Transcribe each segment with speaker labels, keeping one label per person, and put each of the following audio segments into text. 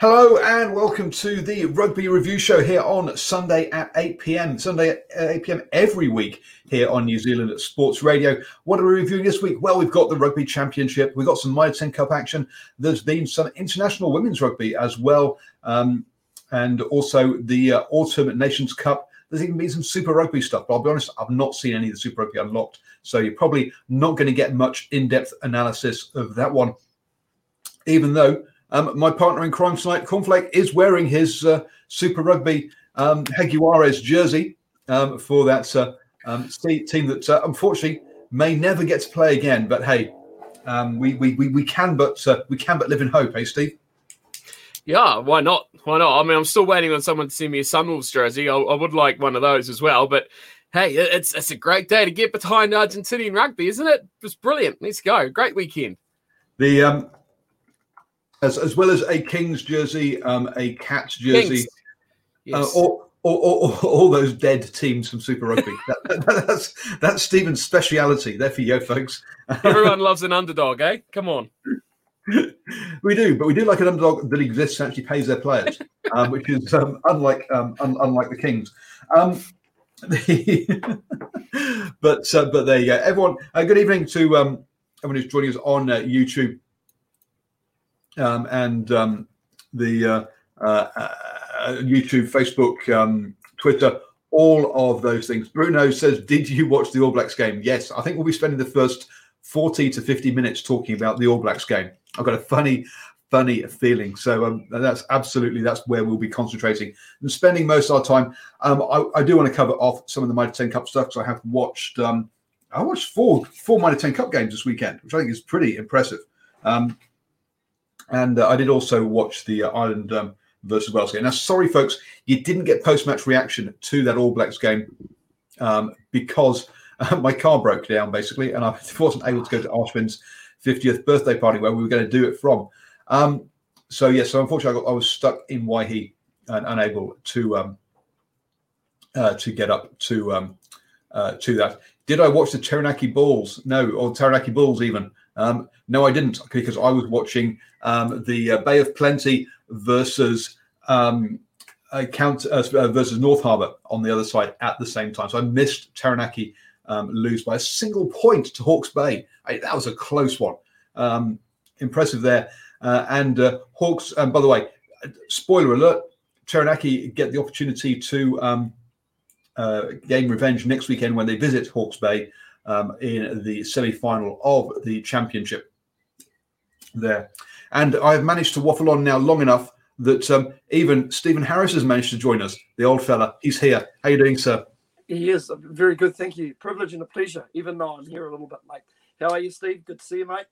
Speaker 1: Hello and welcome to the Rugby Review Show here on Sunday at 8 pm. Sunday at 8 pm every week here on New Zealand at Sports Radio. What are we reviewing this week? Well, we've got the Rugby Championship, we've got some Mitre 10 Cup action, there's been some international women's rugby as well, um, and also the uh, Autumn Nations Cup. There's even been some Super Rugby stuff, but I'll be honest, I've not seen any of the Super Rugby unlocked. So you're probably not going to get much in depth analysis of that one, even though. Um, my partner in crime tonight, Cornflake, is wearing his uh, Super Rugby um, Jaguares jersey um, for that uh, um, team that uh, unfortunately may never get to play again. But hey, um, we, we, we we can but uh, we can but live in hope, hey Steve.
Speaker 2: Yeah, why not? Why not? I mean, I'm still waiting on someone to send me a Sunwolves jersey. I, I would like one of those as well. But hey, it's it's a great day to get behind Argentinian rugby, isn't it? It's brilliant. Let's go. Great weekend.
Speaker 1: The um, as as well as a Kings jersey, um, a Cats jersey, uh,
Speaker 2: Yes.
Speaker 1: all, all, all, all those dead teams from Super Rugby. that, that- that's that's Stephen's speciality. There for you, folks.
Speaker 2: Everyone loves an underdog, eh? Come on.
Speaker 1: we do, but we do like an underdog that exists and actually pays their players, um, which is um, unlike um, un- unlike the Kings. Um, but uh, but there you go, everyone. Uh, good evening to um, everyone who's joining us on uh, YouTube um, and um, the uh, uh, uh, YouTube, Facebook, um, Twitter. All of those things. Bruno says, "Did you watch the All Blacks game?" Yes, I think we'll be spending the first forty to fifty minutes talking about the All Blacks game. I've got a funny, funny feeling. So um, that's absolutely that's where we'll be concentrating and spending most of our time. Um, I, I do want to cover off some of the Mitre 10 Cup stuff because I have watched. Um, I watched four four Mitre 10 Cup games this weekend, which I think is pretty impressive. Um, and uh, I did also watch the uh, Ireland um, versus Wales game. Now, sorry, folks, you didn't get post match reaction to that All Blacks game um, because uh, my car broke down basically, and I wasn't able to go to Ashwin's 50th birthday party where we were going to do it from. Um, so yes, so unfortunately, I, got, I was stuck in Waihi and unable to um, uh, to get up to um, uh, to that. Did I watch the Taranaki Bulls? No, or Taranaki Bulls even. Um, no, I didn't because I was watching um, the uh, Bay of Plenty versus um, uh, Count uh, versus North Harbour on the other side at the same time. So I missed Taranaki um, lose by a single point to Hawke's Bay. I, that was a close one. Um, impressive there. Uh, and uh, Hawks, um, by the way, spoiler alert: Taranaki get the opportunity to uh, gain revenge next weekend when they visit Hawke's Bay um, in the semi-final of the championship. There, and I've managed to waffle on now long enough that um, even Stephen Harris has managed to join us. The old fella, he's here. How you doing, sir?
Speaker 3: He is very good, thank you. Privilege and a pleasure, even though I'm here a little bit late. How are you, Steve? Good to see you, mate.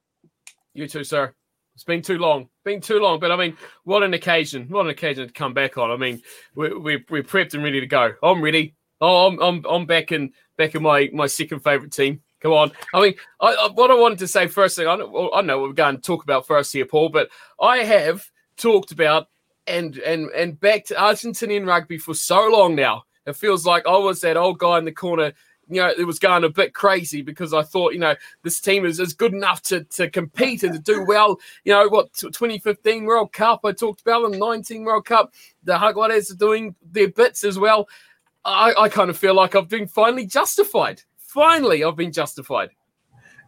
Speaker 2: You too, sir. It's been too long. Been too long. But I mean, what an occasion. What an occasion to come back on. I mean, we, we, we're prepped and ready to go. I'm ready. Oh, I'm, I'm, I'm back in back in my, my second favourite team. Come on. I mean, I, I, what I wanted to say first thing, I know, I know we're going to talk about first here, Paul, but I have talked about and and and backed Argentinian rugby for so long now It feels like I was that old guy in the corner you know, it was going a bit crazy because I thought, you know, this team is, is good enough to, to compete and to do well. You know, what, 2015 World Cup, I talked about them, 19 World Cup, the Jaguares are doing their bits as well. I, I kind of feel like I've been finally justified. Finally, I've been justified.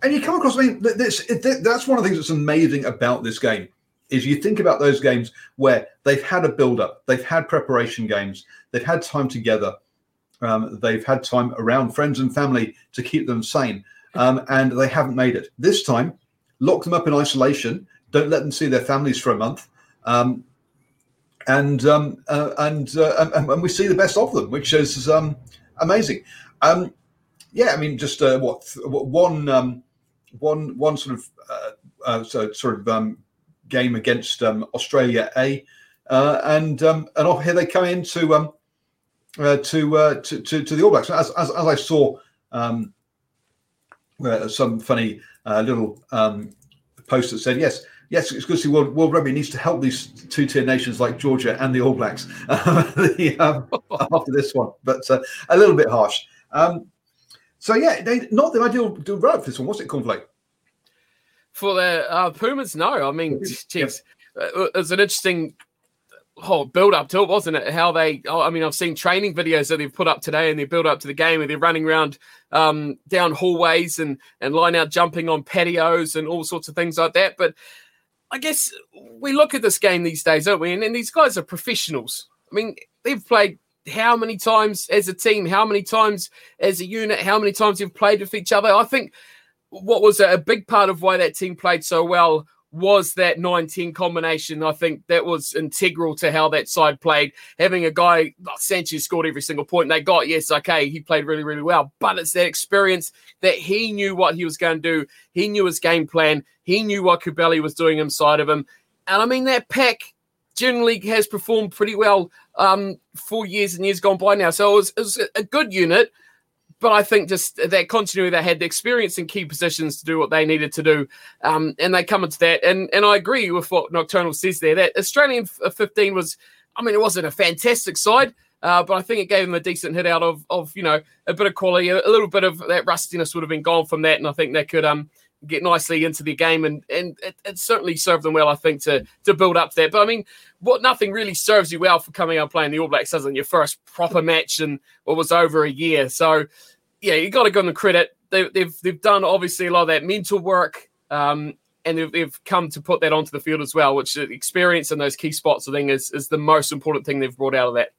Speaker 1: And you come across, I mean, this, that's one of the things that's amazing about this game is you think about those games where they've had a build up, they've had preparation games, they've had time together um, they've had time around friends and family to keep them sane, um, and they haven't made it. This time, lock them up in isolation. Don't let them see their families for a month, um, and, um, uh, and, uh, and, and we see the best of them, which is um, amazing. Um, yeah, I mean, just uh, what one one one sort of uh, uh, so, sort of game against Australia A, uh, and and off here they come uh, to, uh, to, to to the All Blacks. As as, as I saw um, some funny little um, post that said, "Yes, yes, it's good to see World, World Rugby needs to help these two-tier nations like Georgia and the All Blacks the, um, after this one," but uh, a little bit harsh. Um, so yeah, they, not the ideal route for this one, was it, Cornflake?
Speaker 2: For the uh, Pumas, no. I mean, geez, it's an interesting oh, build up to it, wasn't it? How they, oh, I mean, I've seen training videos that they've put up today and they build up to the game and they're running around um, down hallways and, and line out jumping on patios and all sorts of things like that. But I guess we look at this game these days, don't we? And, and these guys are professionals. I mean, they've played how many times as a team, how many times as a unit, how many times you've played with each other. I think what was a big part of why that team played so well was that 9-10 combination. I think that was integral to how that side played. Having a guy, Sanchez scored every single point they got. Yes, okay, he played really, really well. But it's that experience that he knew what he was going to do. He knew his game plan. He knew what Cubelli was doing inside of him. And I mean, that pack generally has performed pretty well um, for years and years gone by now. So it was, it was a good unit but I think just that continuity they had the experience in key positions to do what they needed to do, um, and they come into that. And and I agree with what Nocturnal says there. That Australian uh, 15 was, I mean, it wasn't a fantastic side, uh, but I think it gave them a decent hit out of of you know a bit of quality, a, a, little bit of that rustiness would have been gone from that, and I think they could um get nicely into the game, and and it, it certainly served them well, I think, to to build up there. But I mean, what nothing really serves you well for coming out playing the All Blacks, doesn't your first proper match in what was over a year. So yeah, you got to give them credit. They, they've they've done obviously a lot of that mental work, um, and they've, come to put that onto the field as well. Which experience in those key spots, I think, is is the most important thing they've brought out of that.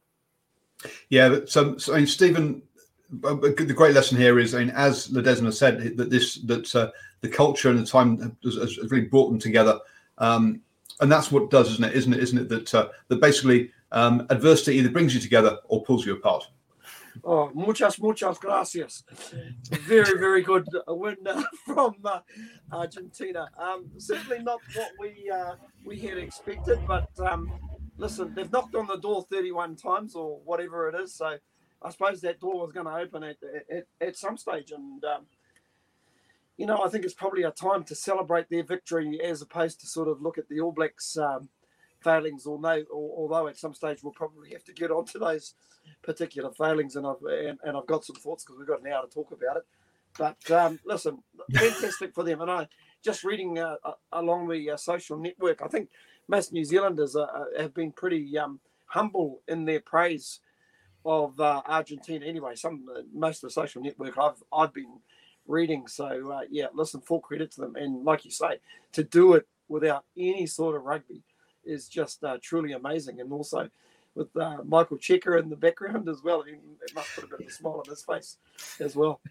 Speaker 1: Yeah, so, so I mean, Stephen, the great lesson here is, mean, as Ledesma said, that this that uh, the culture and the time has, has really brought them together. Um, and that's what does, isn't it? Isn't it? Isn't it that uh, that basically um, adversity either brings you together or pulls you apart.
Speaker 3: Oh, muchas, muchas gracias. Very, very good win uh, from uh, Argentina. Um, certainly not what we uh, we had expected, but um, listen, they've knocked on the door 31 times or whatever it is. So I suppose that door was going to open at, at, at some stage. And, um, you know, I think it's probably a time to celebrate their victory as opposed to sort of look at the All Blacks um, failings, although, although at some stage we'll probably have to get onto those particular failings, and I've and, and I've got some thoughts because we've got an hour to talk about it. But um, listen, fantastic for them, and I just reading uh, uh, along the uh, social network. I think most New Zealanders uh, uh, have been pretty um, humble in their praise of uh, Argentina. Anyway, some most of the social network I've I've been reading. So yeah, listen, full credit to them, and like you say, to do it without any sort of rugby is just truly amazing, and also with uh, Michael Cheika in the background as well. It must put a bit of a smile on his face as well.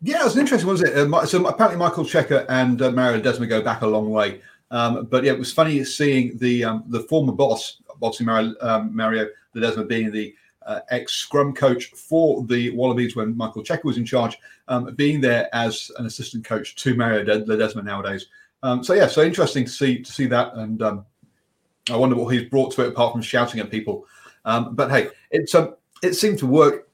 Speaker 1: Yeah, it was interesting, wasn't it? Uh, so apparently Michael Cheika and uh, Mario Ledesma go back a long way. Um, but yeah, it was funny seeing the um, the former boss, obviously Mario, um, Mario Ledesma being the uh, ex scrum coach for the Wallabies when Michael Cheika was in charge, um, being there as an assistant coach to Mario Ledesma nowadays. Um, so yeah, so interesting to see to see that, and um, I wonder what he's brought to it apart from shouting at people. Um, but hey, it's um, it seemed to work.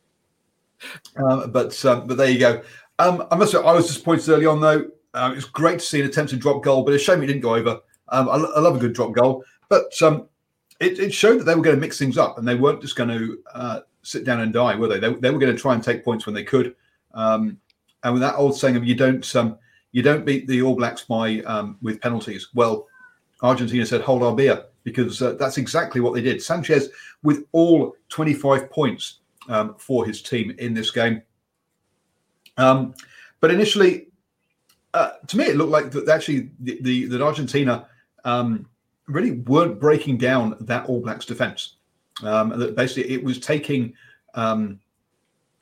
Speaker 1: Um, but um, but there you go. I must say, I was disappointed early on though. Um, it was great to see an attempted drop goal, but a shame it didn't go over. I, I love a good drop goal, but it, it showed that they were going to mix things up and they weren't just going to uh, sit down and die, were they? They, they were going to try and take points when they could. Um, and with that old saying of you don't um, you don't beat the All Blacks by um, with penalties. Well, Argentina said hold our beer because uh, that's exactly what they did. Sanchez with all 25 points um, for his team in this game. Um, but initially, uh, to me, it looked like that actually the, the that Argentina um, really weren't breaking down that All Blacks defense. Um, that basically it was taking um,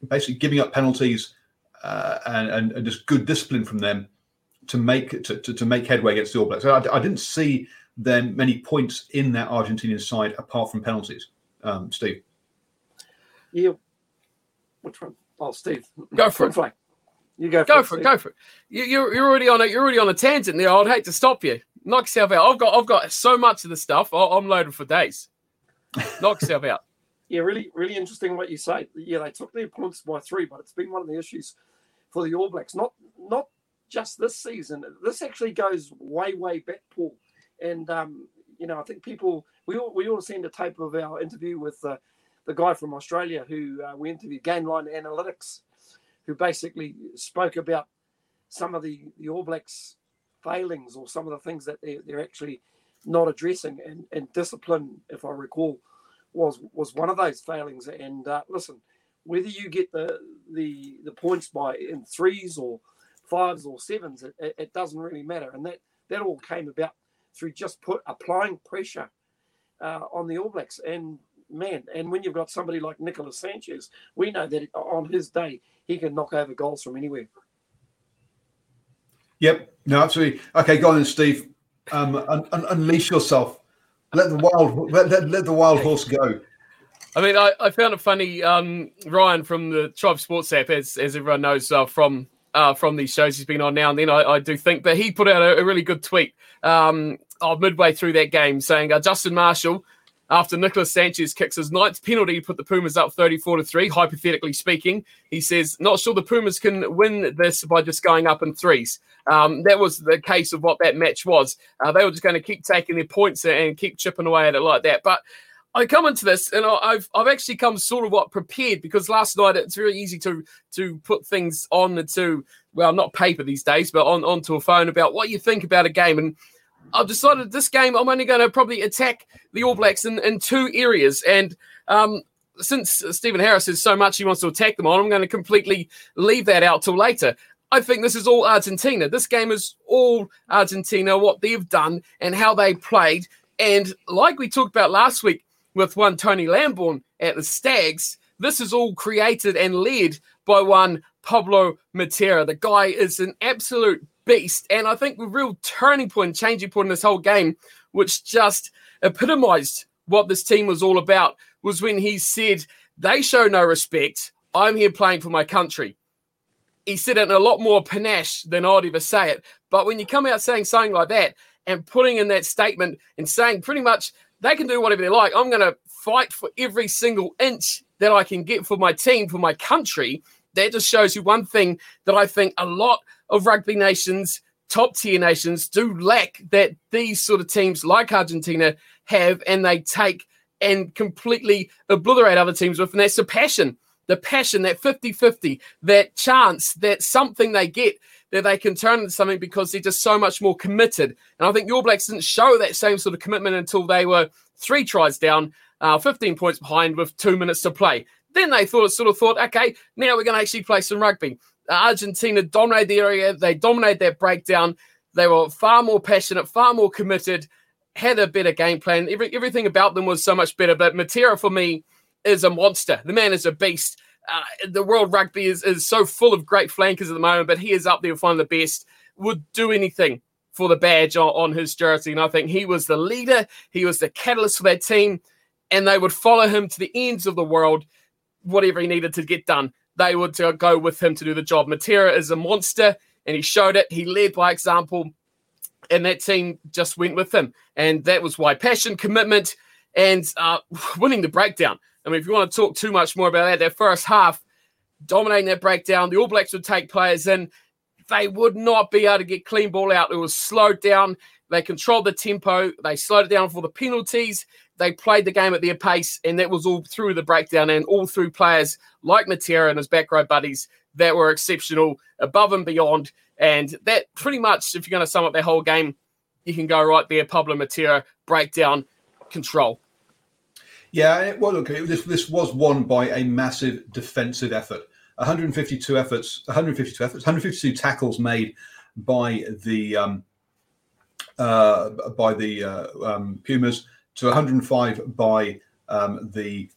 Speaker 1: basically giving up penalties uh, and, and, and, just good discipline from them to make to, to, to make headway against the All Blacks. So I, I, didn't see then many points in that Argentinian side apart from penalties. Um, Steve.
Speaker 3: Yeah. Which one? Oh, Steve.
Speaker 2: Go for it.
Speaker 3: You go.
Speaker 2: For go it, for it. Go for it. You, you're, you're already on a you're already on a tangent there. I'd hate to stop you. Knock yourself out. I've got I've got so much of the stuff. I'm loaded for days. Knock yourself out.
Speaker 3: Yeah, really, really interesting what you say. Yeah, they took their points by three, but it's been one of the issues for the All Blacks. Not not just this season. This actually goes way, way back, Paul. And um, you know, I think people we all we all seen the tape of our interview with uh, the guy from Australia who uh, we interviewed, Gainline Analytics, who basically spoke about some of the the All Blacks failings or some of the things that they're, they're actually not addressing and, and discipline, if I recall, was was one of those failings. And uh, listen, whether you get the the the points by in threes or fives or sevens, it, it, doesn't really matter. And that that all came about through just put applying pressure uh, on the All Blacks. And man, and when you've got somebody like Nicholas Sanchez, we know that on his day he can knock over goals from anywhere.
Speaker 1: Yep, no, absolutely. Okay, go on then, Steve. Um, un- un- unleash yourself. Let the wild let, let, let the wild horse go.
Speaker 2: I mean, I, I found it funny. Um, Ryan from the Tribe Sports app, as, as everyone knows uh, from uh, from these shows he's been on now and then, I, I do think. But he put out a, a really good tweet um, oh, midway through that game saying uh, Justin Marshall, after Nicholas Sanchez kicks his ninth penalty, put the Pumas up 34 to 3, hypothetically speaking. He says, Not sure the Pumas can win this by just going up in threes. Um, that was the case of what that match was. Uh, they were just going to keep taking their points and keep chipping away at it like that. But I come into this and I've I've actually come sort of what prepared because last night it's very easy to to put things on to well not paper these days but on onto a phone about what you think about a game and I've decided this game I'm only going to probably attack the All Blacks in, in two areas and um, since Stephen Harris says so much he wants to attack them on I'm going to completely leave that out till later. I think this is all Argentina. This game is all Argentina, what they've done and how they played. And like we talked about last week, with one Tony Lamborn at the Stags. This is all created and led by one Pablo Matera. The guy is an absolute beast. And I think the real turning point, changing point in this whole game, which just epitomized what this team was all about, was when he said, They show no respect. I'm here playing for my country. He said it in a lot more panache than I'd ever say it. But when you come out saying something like that and putting in that statement and saying pretty much they can do whatever they like. I'm going to fight for every single inch that I can get for my team, for my country. That just shows you one thing that I think a lot of rugby nations, top tier nations, do lack that these sort of teams like Argentina have, and they take and completely obliterate other teams with. And that's the passion, the passion, that 50 50, that chance, that something they get that they can turn into something because they're just so much more committed. And I think your Blacks didn't show that same sort of commitment until they were three tries down, uh, 15 points behind with two minutes to play. Then they thought, sort of thought, okay, now we're going to actually play some rugby. Argentina dominated the area. They dominated that breakdown. They were far more passionate, far more committed, had a better game plan. Every, everything about them was so much better. But Matera, for me, is a monster. The man is a beast. Uh, the world rugby is, is so full of great flankers at the moment, but he is up there with one of the best. Would do anything for the badge on, on his jersey. And I think he was the leader, he was the catalyst for that team, and they would follow him to the ends of the world, whatever he needed to get done. They would go with him to do the job. Matera is a monster, and he showed it. He led by example, and that team just went with him. And that was why passion, commitment, and uh, winning the breakdown. I mean, if you want to talk too much more about that, their first half, dominating their breakdown, the All Blacks would take players in. They would not be able to get clean ball out. It was slowed down. They controlled the tempo. They slowed it down for the penalties. They played the game at their pace, and that was all through the breakdown and all through players like Matera and his back row buddies that were exceptional, above and beyond. And that pretty much, if you're going to sum up their whole game, you can go right there. Pablo Matera, breakdown, control.
Speaker 1: Yeah, well, look, this this was won by a massive defensive effort. 152 efforts, 152 efforts, 152 tackles made by the um, uh, by the uh, um, Pumas to 105 by um, the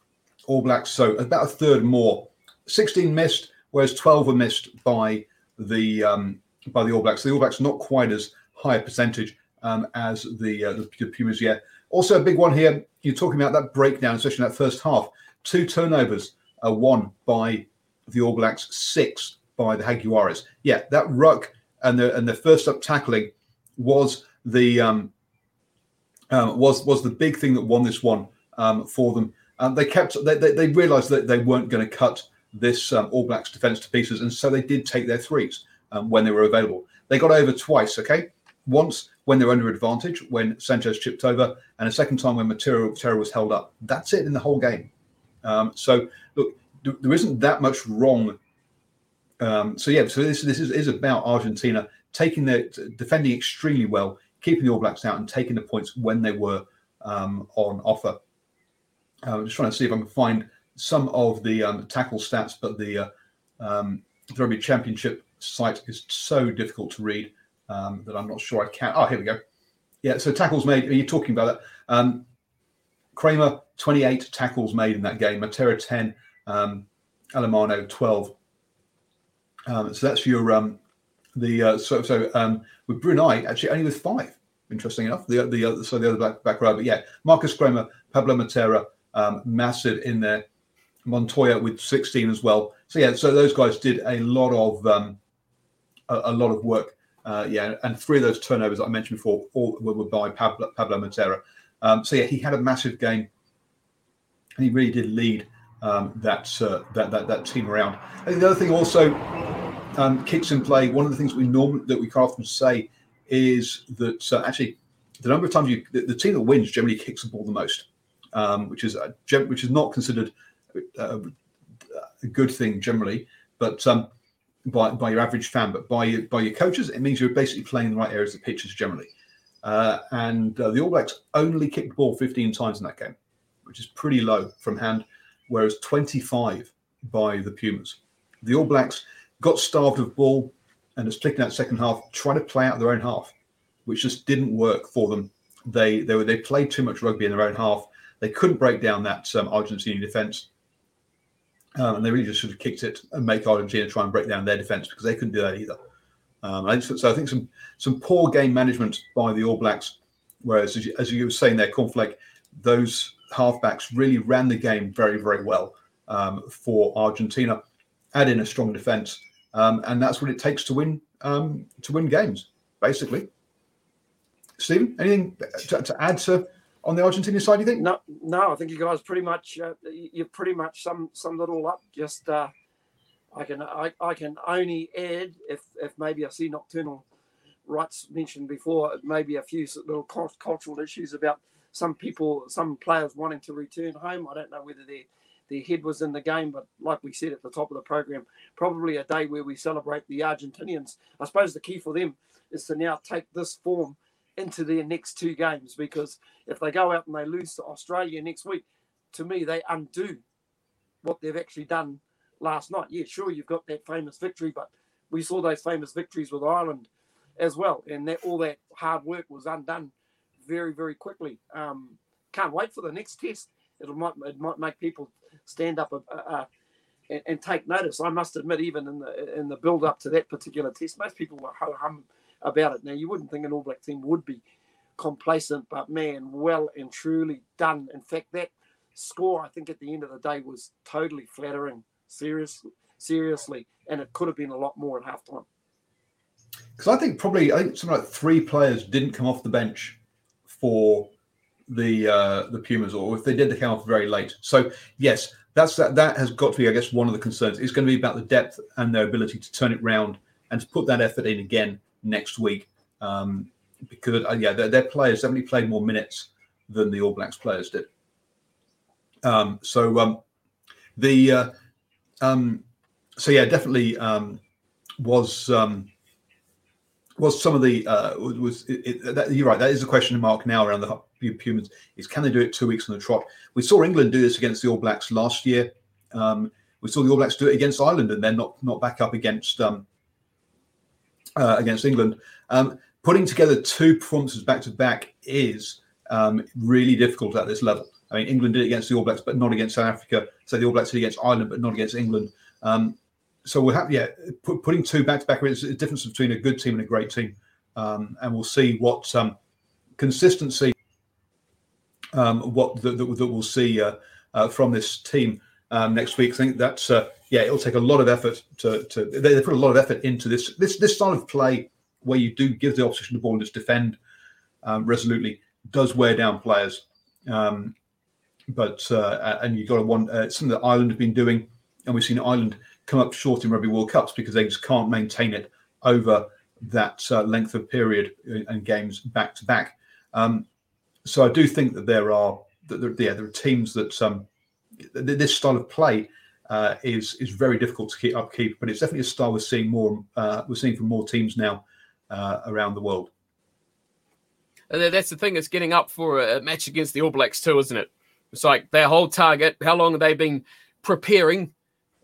Speaker 1: All Blacks. So about a third more. 16 missed, whereas 12 were missed by the um, by the All Blacks. So The All Blacks not quite as high a percentage um, as the, uh, the Pumas yet. Also, a big one here. You're talking about that breakdown, especially in that first half. Two turnovers, uh, one by the All Blacks, six by the Jaguares. Yeah, that ruck and the and the first up tackling was the um, um, was was the big thing that won this one um, for them. Um, they kept they, they, they, realized that they weren't going to cut this um, All Blacks defense to pieces, and so they did take their threes um, when they were available. They got over twice. Okay, once when they're under advantage when Sanchez chipped over, and a second time when Matera was held up. That's it in the whole game. Um, so look, there isn't that much wrong. so yeah, so this this is, is about Argentina taking their defending extremely well, keeping the All Blacks out and taking the points when they were um, on offer. Uh, I'm just trying to see if I can find some of the um, tackle stats, but the uh, um, the Rugby Championship site is so difficult to read um, that I'm not sure I can. Oh, here we go. Yeah, so tackles made. Are you talking about that? Um, Kremer, 28 tackles made in that game. Matera, 10. Um, Alemanno, 12. Um, so that's your um, the uh, so so um, with Bruni actually only with five. Interesting enough, the the other, so the other back back row, but yeah, Marcus Kremer, Pablo Matera, um, massive in there. Montoya with 16 as well. So yeah, so those guys did a lot of um, a, a lot of work. Uh, yeah, and three of those turnovers I mentioned before all were, by Pablo, Pablo Matera. Um, so yeah, he had a massive game, and he really did lead um, that, uh, that that that team around. Think the other thing also um, kicks in play. One of the things we normally that we can often say is that uh, actually the number of times you the, the, team that wins generally kicks the ball the most, um, which is a, which is not considered a, uh, a good thing generally, but um, by by your average fan, but by your, by your coaches, it means you're basically playing the right areas of pitches generally. Uh, and uh, the All Blacks only kicked the ball 15 times in that game, which is pretty low from hand, whereas 25 by the Pumas. The All Blacks got starved of ball and was flicking that second half, trying to play out their own half, which just didn't work for them. They they were they played too much rugby in their own half. They couldn't break down that um, Argentinian defense, um, and they really just sort of kicked it and make Argentina try and break down their defense because they couldn't do that either. Um, so I think some some poor game management by the All Blacks. Whereas, as you, as you were saying there, Cornflake, those halfbacks really ran the game very, very well um, for Argentina. Add in a strong defence, um, and that's what it takes to win um, to win games, basically. Stephen, anything to, to, add to on the Argentinian side? Do You think?
Speaker 3: No, no. I think you guys pretty much uh, you pretty much sum summed it all up. Just uh, I can I, I can only add if if maybe I see nocturnal rights mentioned before, maybe a few little cultural issues about some people, some players wanting to return home. I don't know whether they're their head was in the game. But like we said at the top of the program, probably a day where we celebrate the Argentinians. I suppose the key for them is to now take this form into their next two games because if they go out and they lose to Australia next week, to me, they undo what they've actually done last night. Yeah, sure, you've got that famous victory, but we saw those famous victories with Ireland as well, and that all that hard work was undone very, very quickly. Um, can't wait for the next test. It'll might it might make people stand up and, and, take notice. I must admit, even in the in the build up to that particular test, most people were ho hum about it. Now, you wouldn't think an All Black team would be complacent, but man, well and truly done. In fact, that score, I think, at the end of the day, was totally flattering. Seriously, seriously, and it could have been a lot more at halftime.
Speaker 1: Because I think probably I think something like three players didn't come off the bench for the uh, the Pumas, or if they did, they came off very late. So yes, that's that. That has got to be, I guess, one of the concerns. It's going to be about the depth and their ability to turn it round and to put that effort in again next week. Um, because uh, yeah, their, their players definitely played more minutes than the All Blacks players did. Um, so um, the uh, um, so yeah, definitely um, was um, was some of the uh, was it, it, that, you're right. That is a question mark now around the Pumas. Is can they do it two weeks on the trot? We saw England do this against the All Blacks last year. Um, we saw the All Blacks do it against Ireland, and then not not back up against um, uh, against England. Um, putting together two performances back to back is um, really difficult at this level. I mean, England did it against the All Blacks, but not against South Africa. So the All Blacks did against Ireland, but not against England. Um, so we'll have, yeah, put, putting two back to back is a difference between a good team and a great team. Um, and we'll see what um, consistency, um, what that we'll see uh, uh, from this team um, next week. I think that's, uh, yeah, it'll take a lot of effort to, to they put a lot of effort into this, this, this style of play where you do give the opposition the ball and just defend um, resolutely does wear down players. Um, but uh, and you've got to want uh, something that Ireland have been doing, and we've seen Ireland come up short in Rugby World Cups because they just can't maintain it over that uh, length of period and games back to back. Um, so I do think that there are that there, yeah, there are teams that um, this style of play uh, is is very difficult to keep upkeep, but it's definitely a style we're seeing more uh, we're seeing from more teams now uh, around the world.
Speaker 2: And that's the thing; it's getting up for a match against the All Blacks too, isn't it? It's like their whole target. How long have they been preparing,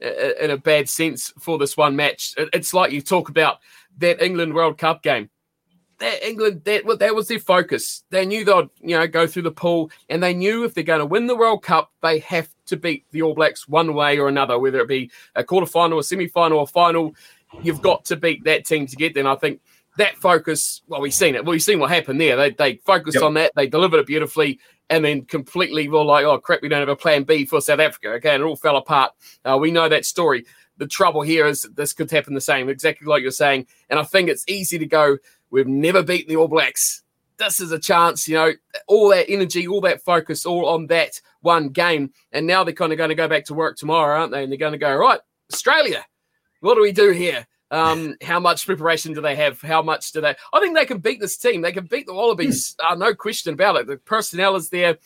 Speaker 2: in a bad sense, for this one match? It's like you talk about that England World Cup game. That England, that that was their focus. They knew they'd you know go through the pool, and they knew if they're going to win the World Cup, they have to beat the All Blacks one way or another, whether it be a quarter final, a semi-final, or final. You've got to beat that team to get there. And I think that focus, well, we've seen it. Well, we've seen what happened there. They, they focused yep. on that. They delivered it beautifully and then completely were like, oh, crap, we don't have a plan B for South Africa. Okay. And it all fell apart. Uh, we know that story. The trouble here is this could happen the same, exactly like you're saying. And I think it's easy to go, we've never beaten the All Blacks. This is a chance, you know, all that energy, all that focus, all on that one game. And now they're kind of going to go back to work tomorrow, aren't they? And they're going to go, right, Australia, what do we do here? Um, how much preparation do they have? How much do they? I think they can beat this team. They can beat the Wallabies. Uh, no question about it. The personnel is there.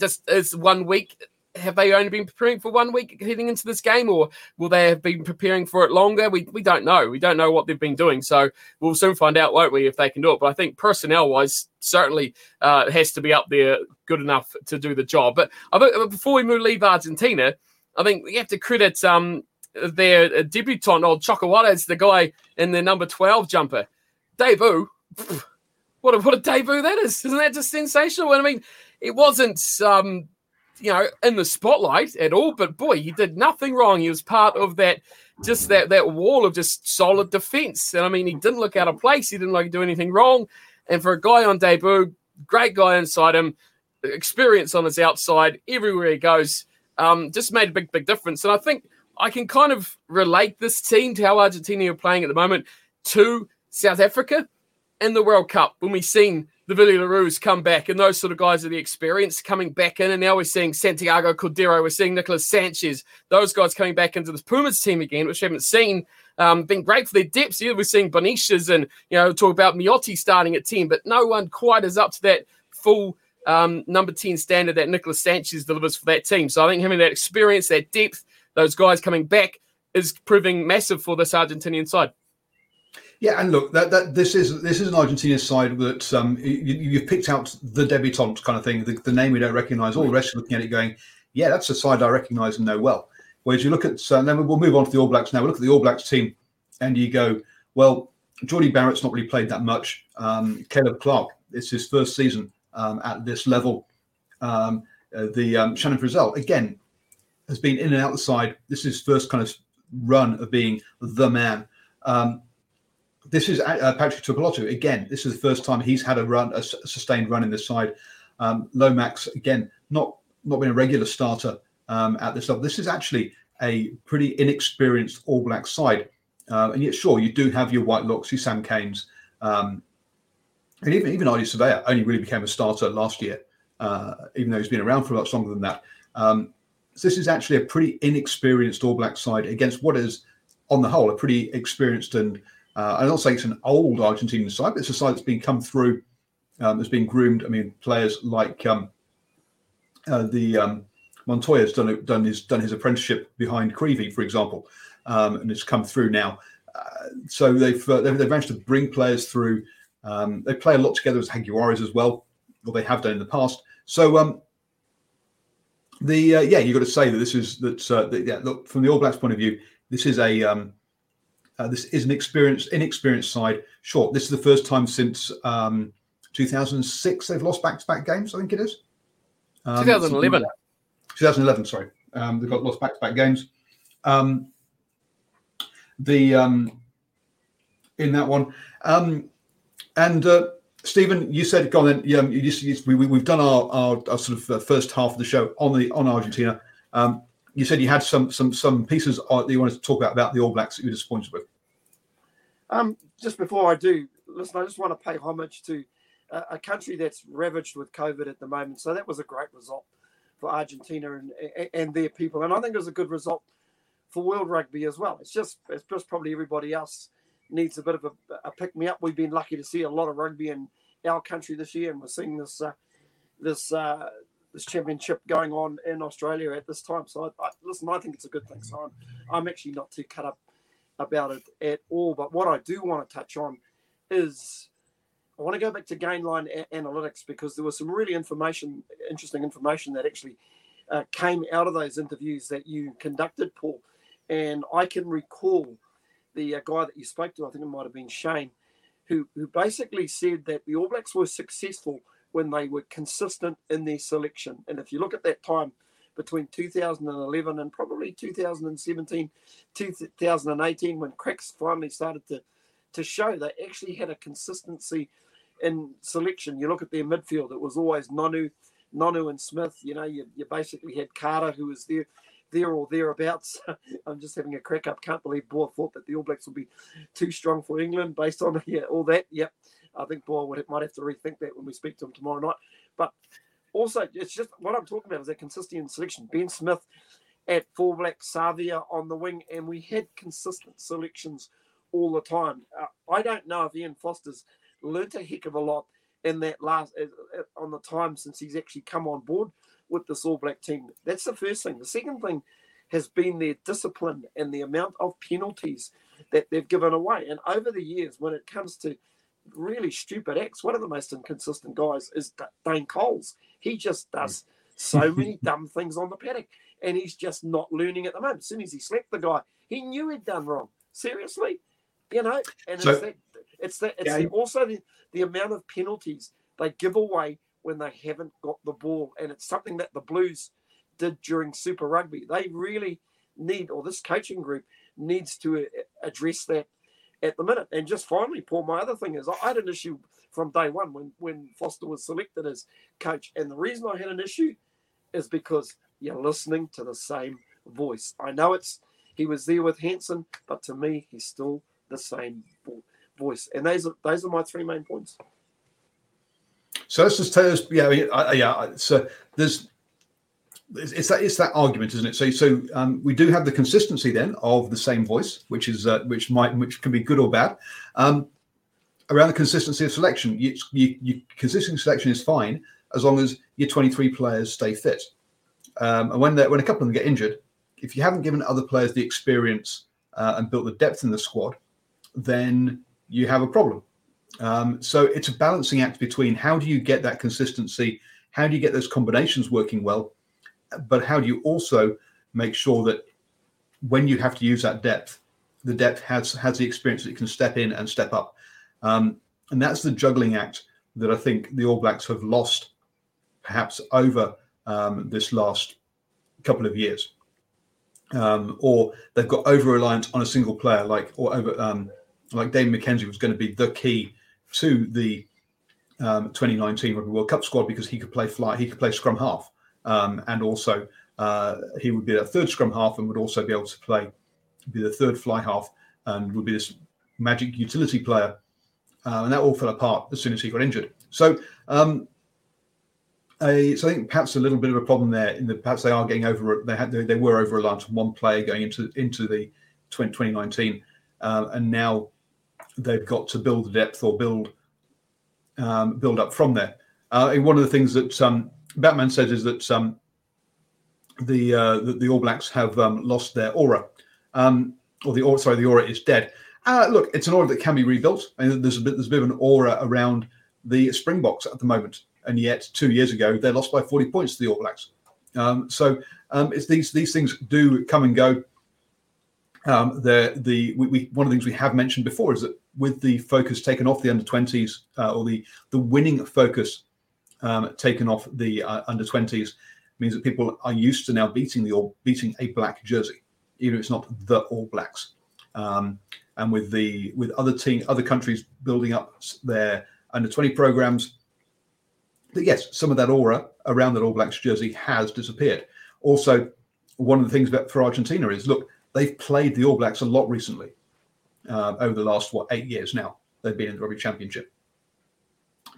Speaker 2: Just is one week. Have they only been preparing for one week heading into this game, or will they have been preparing for it longer? We we don't know. We don't know what they've been doing. So we'll soon find out, won't we, if they can do it? But I think personnel wise, certainly uh, has to be up there, good enough to do the job. But think before we move leave Argentina, I think we have to credit um, their debutant, old Chocobares, the guy in the number 12 jumper. Debut. What a, what a debut that is. Isn't that just sensational? I mean, it wasn't, um, you know, in the spotlight at all, but boy, he did nothing wrong. He was part of that, just that, that wall of just solid defense. And I mean, he didn't look out of place. He didn't like do anything wrong. And for a guy on debut, great guy inside him, experience on his outside, everywhere he goes, um, just made a big, big difference. And I think – I can kind of relate this team to how Argentina are playing at the moment to South Africa in the World Cup when we've seen the Willie le Roux's come back and those sort of guys are the experience coming back in. And now we're seeing Santiago Cordero, we're seeing Nicolas Sanchez, those guys coming back into this Pumas team again, which we haven't seen. Um, been great for their depth. Yeah, we're seeing Bonicias and, you know, talk about Miotti starting at 10, but no one quite is up to that full um, number 10 standard that Nicolas Sanchez delivers for that team. So I think having that experience, that depth, those guys coming back is proving massive for this Argentinian side.
Speaker 1: Yeah, and look, that, that this is this is an Argentina side that um, you, have picked out the debutante kind of thing, the, the, name we don't recognise. All the rest are looking at it, going, "Yeah, that's a side I recognise and know well." Whereas you look at, uh, then we'll move on to the All Blacks now. We look at the All Blacks team, and you go, "Well, Jordie Barrett's not really played that much. Um, Caleb Clarke, it's his first season um, at this level. Um, uh, the um, Shannon Frizzell, again, has been in and out the side. This is his first kind of run of being the man. Um, this is uh, Patrick Tuipulotu again. This is the first time he's had a run, a, sustained run in this side. Um, Lomax again, not not been a regular starter um, at this level. This is actually a pretty inexperienced All Black side, uh, and yet sure you do have your Whitelocks, your Sam Canes, um, and even even Ardie Savea only really became a starter last year, uh, even though he's been around for much longer than that. Um, so this is actually a pretty inexperienced All Black side against what is, on the whole, a pretty experienced and Uh, I'm not saying it's an old Argentinian side, but it's a side that's been come through, um, has been groomed. I mean, players like um, uh, the um, Montoya's done done his done his apprenticeship behind Creevy, for example, um, and it's come through now. Uh, so they've, uh, they've, they've managed to bring players through. Um, they play a lot together as Jaguares as well, or they have done in the past. So um, the uh, yeah, you've got to say that this is that, uh, that yeah. Look from the All Blacks point of view, this is a um, uh, this is an experienced inexperienced side. Sure, this is the first time since um, 2006 they've lost back-to-back games. I think it is.
Speaker 2: Um, 2011.
Speaker 1: 2011. Sorry, um, they've got lost back-to-back games. Um, the um, in that one, um, and uh, Stephen, you said, go on then. Yeah, you just, you, we, we, have done our, our, our, sort of uh, first half of the show on the on Argentina. Um, you said you had some some some pieces that you wanted to talk about about the All Blacks that you were disappointed with.
Speaker 3: Um, just before I do, listen, I just want to pay homage to a, a country that's ravaged with COVID at the moment. So that was a great result for Argentina and and their people, and I think it was a good result for World Rugby as well. It's just it's just probably everybody else needs a bit of a, a pick me up. We've been lucky to see a lot of rugby in our country this year, and we're seeing this uh, this uh, this championship going on in Australia at this time. So, I, I, listen, I think it's a good thing. So, I'm I'm actually not too cut up about it at all. But what I do want to touch on is I want to go back to Gainline a- Analytics because there was some really information, interesting information that actually uh, came out of those interviews that you conducted, Paul. And I can recall the uh, guy that you spoke to, I think it might have been Shane, who, who basically said that the All Blacks were successful when they were consistent in their selection. And if you look at that time between 2011 and probably 2017, 2018, when cracks finally started to, to show, they actually had a consistency in selection. You look at their midfield, it was always Nonu, Nonu and Smith. You know, you, you basically had Carter, who was there there or thereabouts. I'm just having a crack up. Can't believe Boer thought that the All Blacks would be too strong for England based on yeah, all that. Yep. I think Boer would, might have to rethink that when we speak to him tomorrow night. But also, it's just what I'm talking about is that consistency in selection. Ben Smith at fullback, Savea on the wing, and we had consistent selections all the time. Uh, I don't know if Ian Foster's learnt a heck of a lot in that last uh, uh on the time since he's actually come on board with this All Black team. That's the first thing. The second thing has been their discipline and the amount of penalties that they've given away. And over the years, when it comes to really stupid acts, one of the most inconsistent guys is Dane Coles. He just does so many dumb things on the paddock, and he's just not learning at the moment. As soon as he slapped the guy, he knew he'd done wrong. Seriously, you know. And so, it's that. It's that. It's yeah, the, also the, the amount of penalties they give away when they haven't got the ball. And it's something that the Blues did during Super Rugby. They really need, or this coaching group needs to uh, address that at the minute. And just finally, Paul, my other thing is I had an issue from day one when, when Foster was selected as coach. And the reason I had an issue is because you're listening to the same voice. I know it's he was there with Hansen, but to me, he's still the same voice. And those are those are my three main points.
Speaker 1: So let's just tell us, yeah, yeah. So there's it's that it's that argument, isn't it? So so um, we do have the consistency then of the same voice, which is uh, which might which can be good or bad. Um, around the consistency of selection, you, you, you consistent selection is fine as long as your 23 players stay fit. Um, and when when a couple of them get injured, if you haven't given other players the experience uh, and built the depth in the squad, then you have a problem. Um, so it's a balancing act between how do you get that consistency, how do you get those combinations working well, but how do you also make sure that when you have to use that depth, the depth has has the experience that it can step in and step up, um, and that's the juggling act that I think the All Blacks have lost, perhaps over um, this last couple of years, um, or they've got over reliant on a single player, like or over um, like Dave McKenzie was going to be the key to the um, 2019 Rugby World Cup squad because he could play fly, he could play scrum half, um, and also uh, he would be a third scrum half and would also be able to play be the third fly half and would be this magic utility player. Uh, and that all fell apart as soon as he got injured. So, um, a, so I think perhaps a little bit of a problem there. In the perhaps they are getting over. They had they, they were over reliant on one player going into into the 20, 2019, uh, and now they've got to build the depth or build um, build up from there. Uh, one of the things that um, Batman says is that um, the, uh, the, the All Blacks have um, lost their aura, um, or the or, sorry, the aura is dead. Uh, look, it's an aura that can be rebuilt. I mean, there's a bit there's a bit of an aura around the Springboks at the moment, and yet two years ago they lost by 40 points to the All Blacks. Um, so um, it's these these things do come and go. Um, the the we, we, one of the things we have mentioned before is that with the focus taken off the under 20s uh, or the the winning focus um, taken off the uh, under 20s means that people are used to now beating the or beating a black jersey, even if it's not the All Blacks. Um, and with the with other team other countries building up their under 20 programs, that yes, some of that aura around that All Blacks jersey has disappeared. Also, one of the things about for Argentina is look, they've played the All Blacks a lot recently uh, over the last what eight years now. They've been in the Rugby Championship.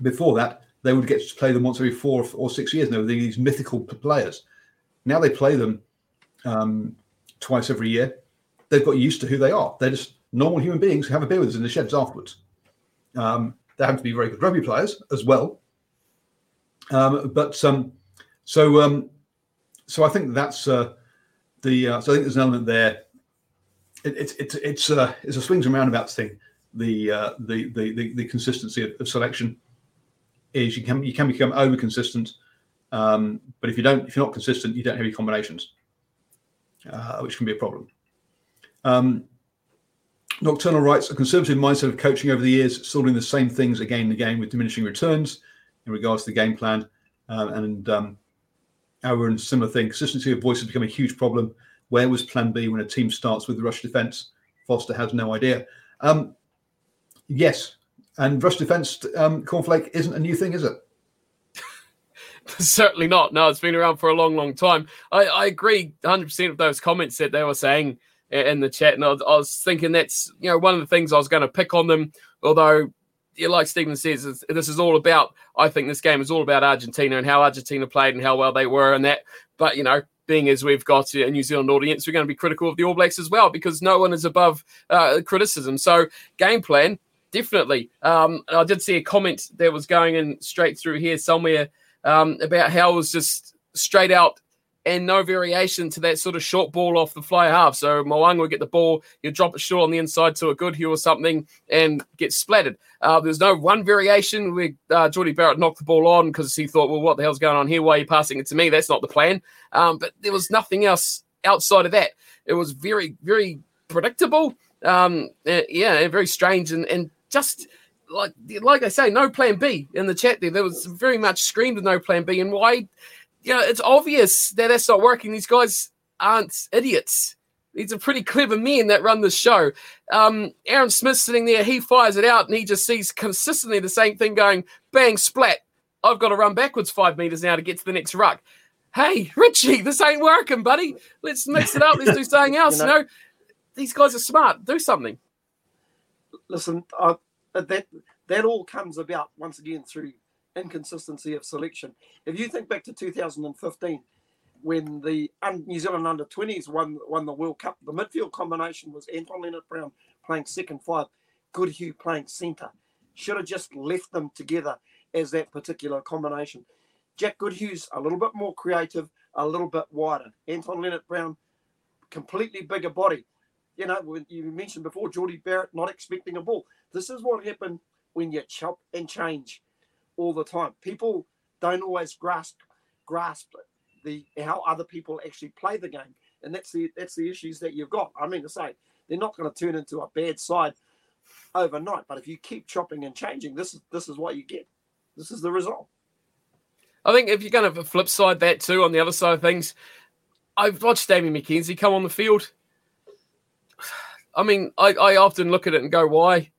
Speaker 1: Before that, they would get to play them once every four or six years. And they were these mythical players. Now they play them um, twice every year. They've got used to who they are. They're just normal human beings who have a beer with us in the sheds afterwards. Um, they happen to be very good rugby players as well. Um, but um, so um, so I think that's uh, the uh, so I think there's an element there. It's it, it, it's uh, it's a swings and roundabouts thing. The uh, the, the, the the consistency of, of selection is you can you can become over consistent, um, but if you don't if you're not consistent, you don't have any combinations, uh, which can be a problem. Um, Nocturnal writes a conservative mindset of coaching over the years, still doing the same things again and again with diminishing returns in regards to the game plan. Uh, and um, our similar thing, consistency of voice has become a huge problem. Where was plan B when a team starts with the rush defense? Foster has no idea. Um, yes, and rush defense, um, cornflake isn't a new thing, is it?
Speaker 2: Certainly not. No, it's been around for a long, long time. I, I agree 100% of those comments that they were saying in the chat. And I was, I was, thinking that's, you know, one of the things I was going to pick on them. Although, yeah, like Stephen says, this is all about, I think this game is all about Argentina and how Argentina played and how well they were and that. But, you know, being as we've got a New Zealand audience, we're going to be critical of the All Blacks as well because no one is above uh, criticism. So, game plan, definitely. Um, I did see a comment that was going in straight through here somewhere um, about how it was just straight out and no variation to that sort of short ball off the fly half. So Mo'unga would get the ball, you drop it short on the inside to a Goodhue or something and get splattered. Uh, there's no one variation where uh, Jordie Barrett knocked the ball on because he thought, well, what the hell's going on here? Why are you passing it to me? That's not the plan. Um, but there was nothing else outside of that. It was very, very predictable. Um, uh, yeah, very strange and, and just like like I say, no plan B in the chat there. There was very much screamed no plan B. And why, you know, it's obvious that that's not working. These guys aren't idiots. These are pretty clever men that run the show. Um, Aaron Smith sitting there, he fires it out and he just sees consistently the same thing going bang, splat. I've got to run backwards five meters now to get to the next ruck. Hey, Richie, this ain't working, buddy. Let's mix it up. Let's do something else. you, know, you know, these guys are smart. Do something
Speaker 3: listen, uh, that that all comes about once again through inconsistency of selection. If you think back to 2015, when the New Zealand under 20s won won the World Cup, the midfield combination was Anton Lienert-Brown playing second five, Goodhue playing centre. Should have just left them together as that particular combination. Jack Goodhue's a little bit more creative, a little bit wider. Anton Lienert-Brown, completely bigger body you know, you mentioned before, Jordie Barrett not expecting a ball. This is what happened when you chop and change all the time. People don't always grasp grasp the how other people actually play the game, and that's the that's the issues that you've got. I mean to say, they're not going to turn into a bad side overnight, but if you keep chopping and changing, this is this is what you get. This is the result.
Speaker 2: I think if you're going to flip side that too, on the other side of things, I've watched Damian McKenzie come on the field I mean, I, I often look at it and go, why?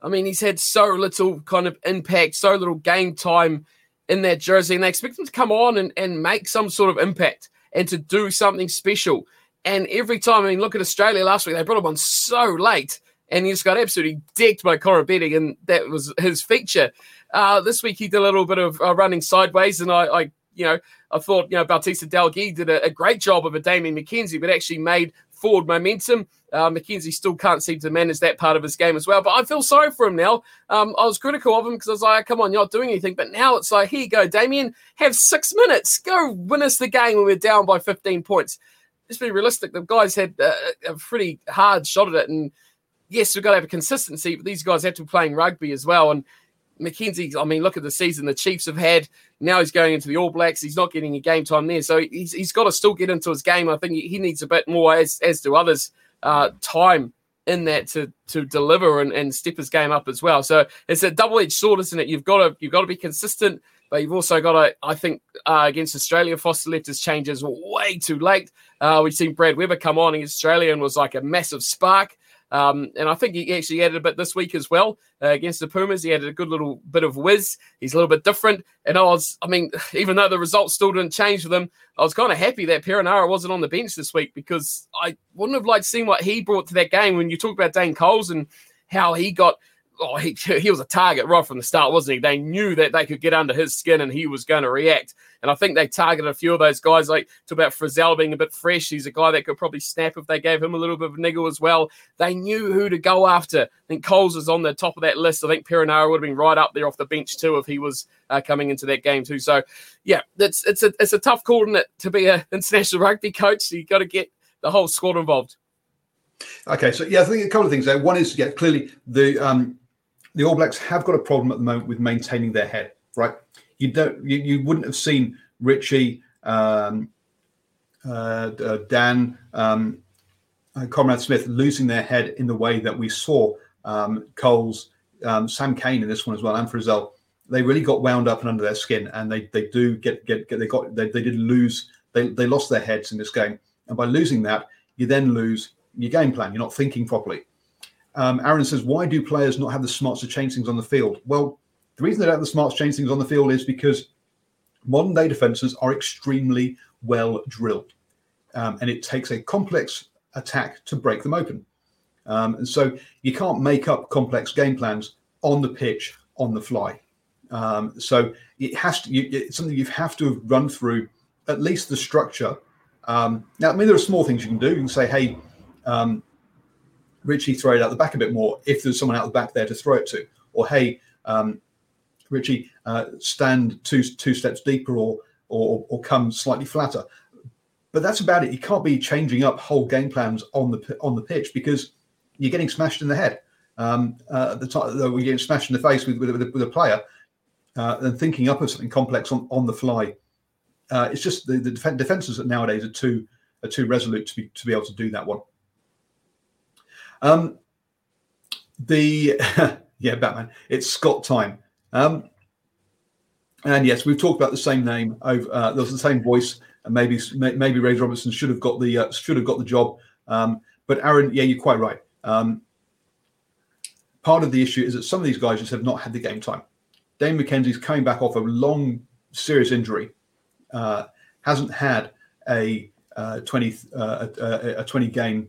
Speaker 2: I mean, he's had so little kind of impact, so little game time in that jersey, and they expect him to come on and, and make some sort of impact and to do something special. And every time, I mean, look at Australia last week, they brought him on so late, and he just got absolutely decked by Koroibete, and that was his feature. Uh, this week, he did a little bit of uh, running sideways, and I, I, you know, I thought, you know, Bautista Delgado did a, a, great job of a Damian McKenzie, but actually made forward momentum. Uh, McKenzie still can't seem to manage that part of his game as well. But I feel sorry for him now. Um, I was critical of him because I was like, come on, you're not doing anything. But now it's like, here you go, Damian, have six minutes. Go win us the game when we're down by 15 points. Let's be realistic. The guys had uh, a pretty hard shot at it. And yes, we've got to have a consistency, but these guys have to be playing rugby as well. And McKenzie, I mean, look at the season the Chiefs have had. Now he's going into the All Blacks. He's not getting a game time there. So he's, he's got to still get into his game. I think he needs a bit more, as, as do others, uh, time in that to to deliver and, and step his game up as well. So it's a double edged sword, isn't it? You've got to you've got to be consistent, but you've also got to. I think uh, against Australia, Foster left his changes way too late. Uh, we've seen Brad Weber come on against Australia and was like a massive spark. Um, and I think he actually added a bit this week as well uh, against the Pumas. He added a good little bit of whiz. He's a little bit different. And I was, I mean, even though the results still didn't change for them, I was kind of happy that Perenara wasn't on the bench this week because I wouldn't have liked seeing what he brought to that game. When you talk about Dane Coles and how he got oh, he, he was a target right from the start, wasn't he? They knew that they could get under his skin and he was going to react. And I think they targeted a few of those guys, like talk about Frizell being a bit fresh. He's a guy that could probably snap if they gave him a little bit of niggle as well. They knew who to go after. I think Coles is on the top of that list. I think Perenara would have been right up there off the bench too if he was uh, coming into that game too. So yeah, it's it's a it's a tough call to be an international rugby coach. So you got to get the whole squad involved.
Speaker 1: Okay, so yeah, I think a couple of things there. One is yeah, clearly the um, the All Blacks have got a problem at the moment with maintaining their head, right? You don't, you, you wouldn't have seen Richie, um, uh, uh, Dan, um, uh, Conrad Smith losing their head in the way that we saw um, Coles, um, Sam Cane in this one as well, and Frizell. They really got wound up and under their skin, and they they do get get, get they got they, they did lose they they lost their heads in this game, and by losing that, you then lose your game plan. You're not thinking properly. Um, Aaron says, why do players not have the smarts to change things on the field? Well, the reason they don't have the smarts to change things on the field is because modern day defenses are extremely well drilled. Um, and it takes a complex attack to break them open. Um, and so you can't make up complex game plans on the pitch on the fly. Um, so it has to, you, it's something you have to have run through at least the structure. Um, now, I mean, there are small things you can do. You can say, hey, um, Richie throw it out the back a bit more if there's someone out the back there to throw it to. Or hey, um, Richie, uh, stand two two steps deeper or, or or come slightly flatter. But that's about it. You can't be changing up whole game plans on the on the pitch because you're getting smashed in the head. Um, uh, at the time, we're getting smashed in the face with with, with, a, with a player uh, and thinking up of something complex on, on the fly. Uh, it's just the, the def- defenses nowadays are too are too resolute to be to be able to do that one. Um, the yeah, Batman. It's Scott time. Um, and yes, we've talked about the same name. Over uh, there's the same voice, and maybe maybe Ray Robertson should have got the uh, should have got the job. Um, but Aaron, yeah, you're quite right. Um, part of the issue is that some of these guys just have not had the game time. Dane McKenzie's coming back off a long, serious injury, uh, hasn't had a uh, 20 uh, a, a 20 game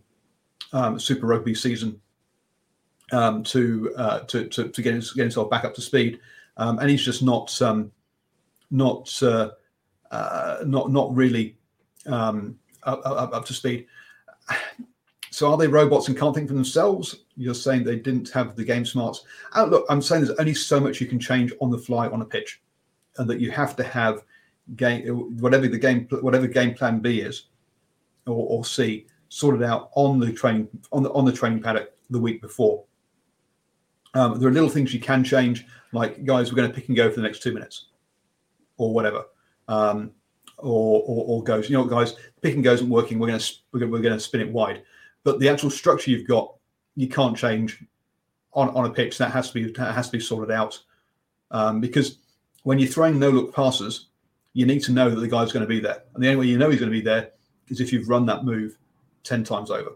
Speaker 1: um, Super Rugby season um, to, uh, to, to to get, his, get himself back up to speed, um, and he's just not um, not uh, uh, not not really um, up, up, up, to speed. So are they robots and can't think for themselves? You're saying they didn't have the game smarts. Oh, look, I'm saying there's only so much you can change on the fly on a pitch, and that you have to have game whatever the game whatever game plan B is or, or C sorted out on the training on the on the training paddock the week before. Um, there are little things you can change, like guys, we're going to pick and go for the next two minutes, or whatever, um, or, or, or goes. You know, what, guys, pick and go isn't working. We're going to we're going, we're going to spin it wide, but the actual structure you've got, you can't change on, on a pitch. That has to be that has to be sorted out um, because when you're throwing no look passes, you need to know that the guy's going to be there, and the only way you know he's going to be there is if you've run that move 10 times over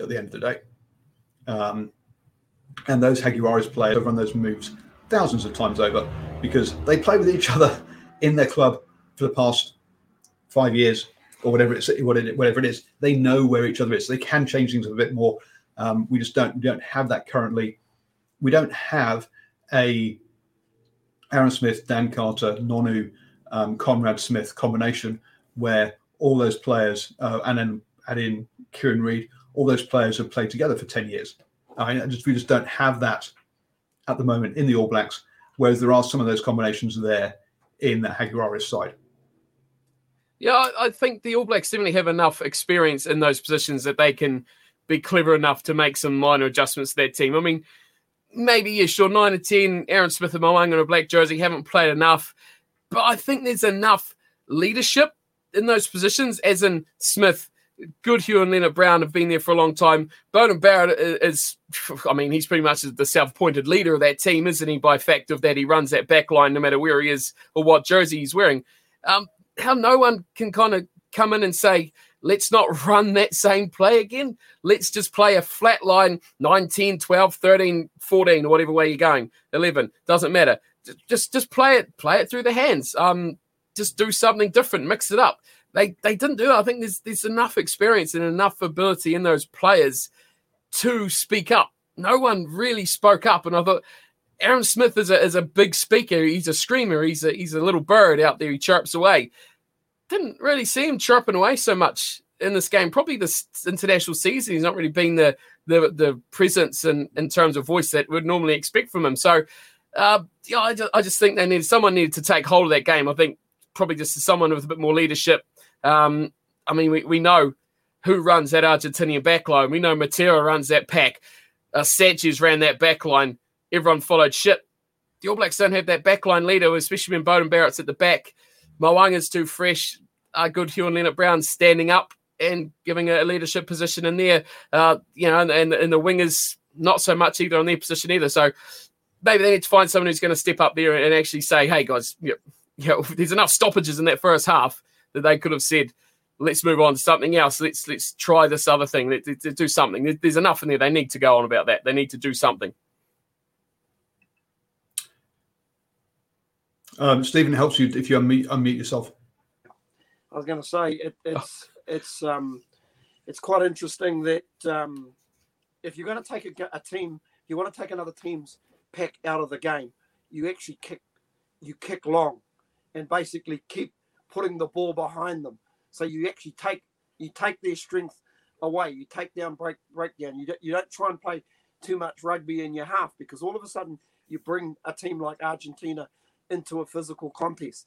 Speaker 1: at the end of the day. Um, and those Jaguares players have run those moves thousands of times over because they play with each other in their club for the past five years or whatever it's whatever it is. They know where each other is. They can change things a bit more. Um, we just don't we don't have that currently. We don't have a Aaron Smith, Dan Carter, Nonu, um, Conrad Smith combination where all those players uh, and then add in Kieran Read, all those players have played together for 10 years. I just, we just don't have that at the moment in the All Blacks, whereas there are some of those combinations there in the Jaguares side.
Speaker 2: Yeah, I think the All Blacks definitely have enough experience in those positions that they can be clever enough to make some minor adjustments to their team. I mean, maybe, yeah, sure, 9 or 10, Aaron Smith and Mo'unga in a black jersey haven't played enough, but I think there's enough leadership in those positions, as in Smith, Goodhue and Lienert-Brown have been there for a long time. Beauden Barrett is, I mean, he's pretty much the self-appointed leader of that team, isn't he? By fact of that, he runs that back line no matter where he is or what jersey he's wearing. Um, how no one can kind of come in and say, let's not run that same play again. Let's just play a flat line 9, 10, 12, 13, 14, whatever way you're going. 11, doesn't matter. Just just play it, play it through the hands. Um, just do something different, mix it up. They they didn't do it. I think there's there's enough experience and enough ability in those players to speak up. No one really spoke up, and I thought Aaron Smith is a is a big speaker. He's a screamer. He's a he's a little bird out there. He chirps away. Didn't really see him chirping away so much in this game. Probably this international season, he's not really been the the the presence in in terms of voice that we'd normally expect from him. So. Uh, yeah, I just, I just think they needed someone needed to take hold of that game. I think probably just someone with a bit more leadership. Um, I mean, we, we know who runs that Argentinian backline. We know Matera runs that pack. Uh, Sanchez ran that backline everyone followed shit. The All Blacks don't have that backline leader, especially when Beauden Barrett's at the back. Mo'unga's too fresh. Uh, Goodhue and Lienert-Brown standing up and giving a leadership position in there. Uh, you know, and, and, and the wingers not so much either on their position either. So maybe they need to find someone who's going to step up there and actually say, "Hey guys, you know, you know, there's enough stoppages in that first half that they could have said." Let's move on to something else. Let's let's try this other thing. Let's, let's do something. There's enough in there. They need to go on about that. They need to do something.
Speaker 1: Um, Stephen helps you if you unmute, unmute yourself.
Speaker 3: I was going to say it, it's it's um it's quite interesting that um, if you're going to take a, a team, you want to take another team's pack out of the game. You actually kick you kick long, and basically keep putting the ball behind them. So you actually take you take their strength away. You take down break breakdown. You don't, you don't try and play too much rugby in your half because all of a sudden you bring a team like Argentina into a physical contest.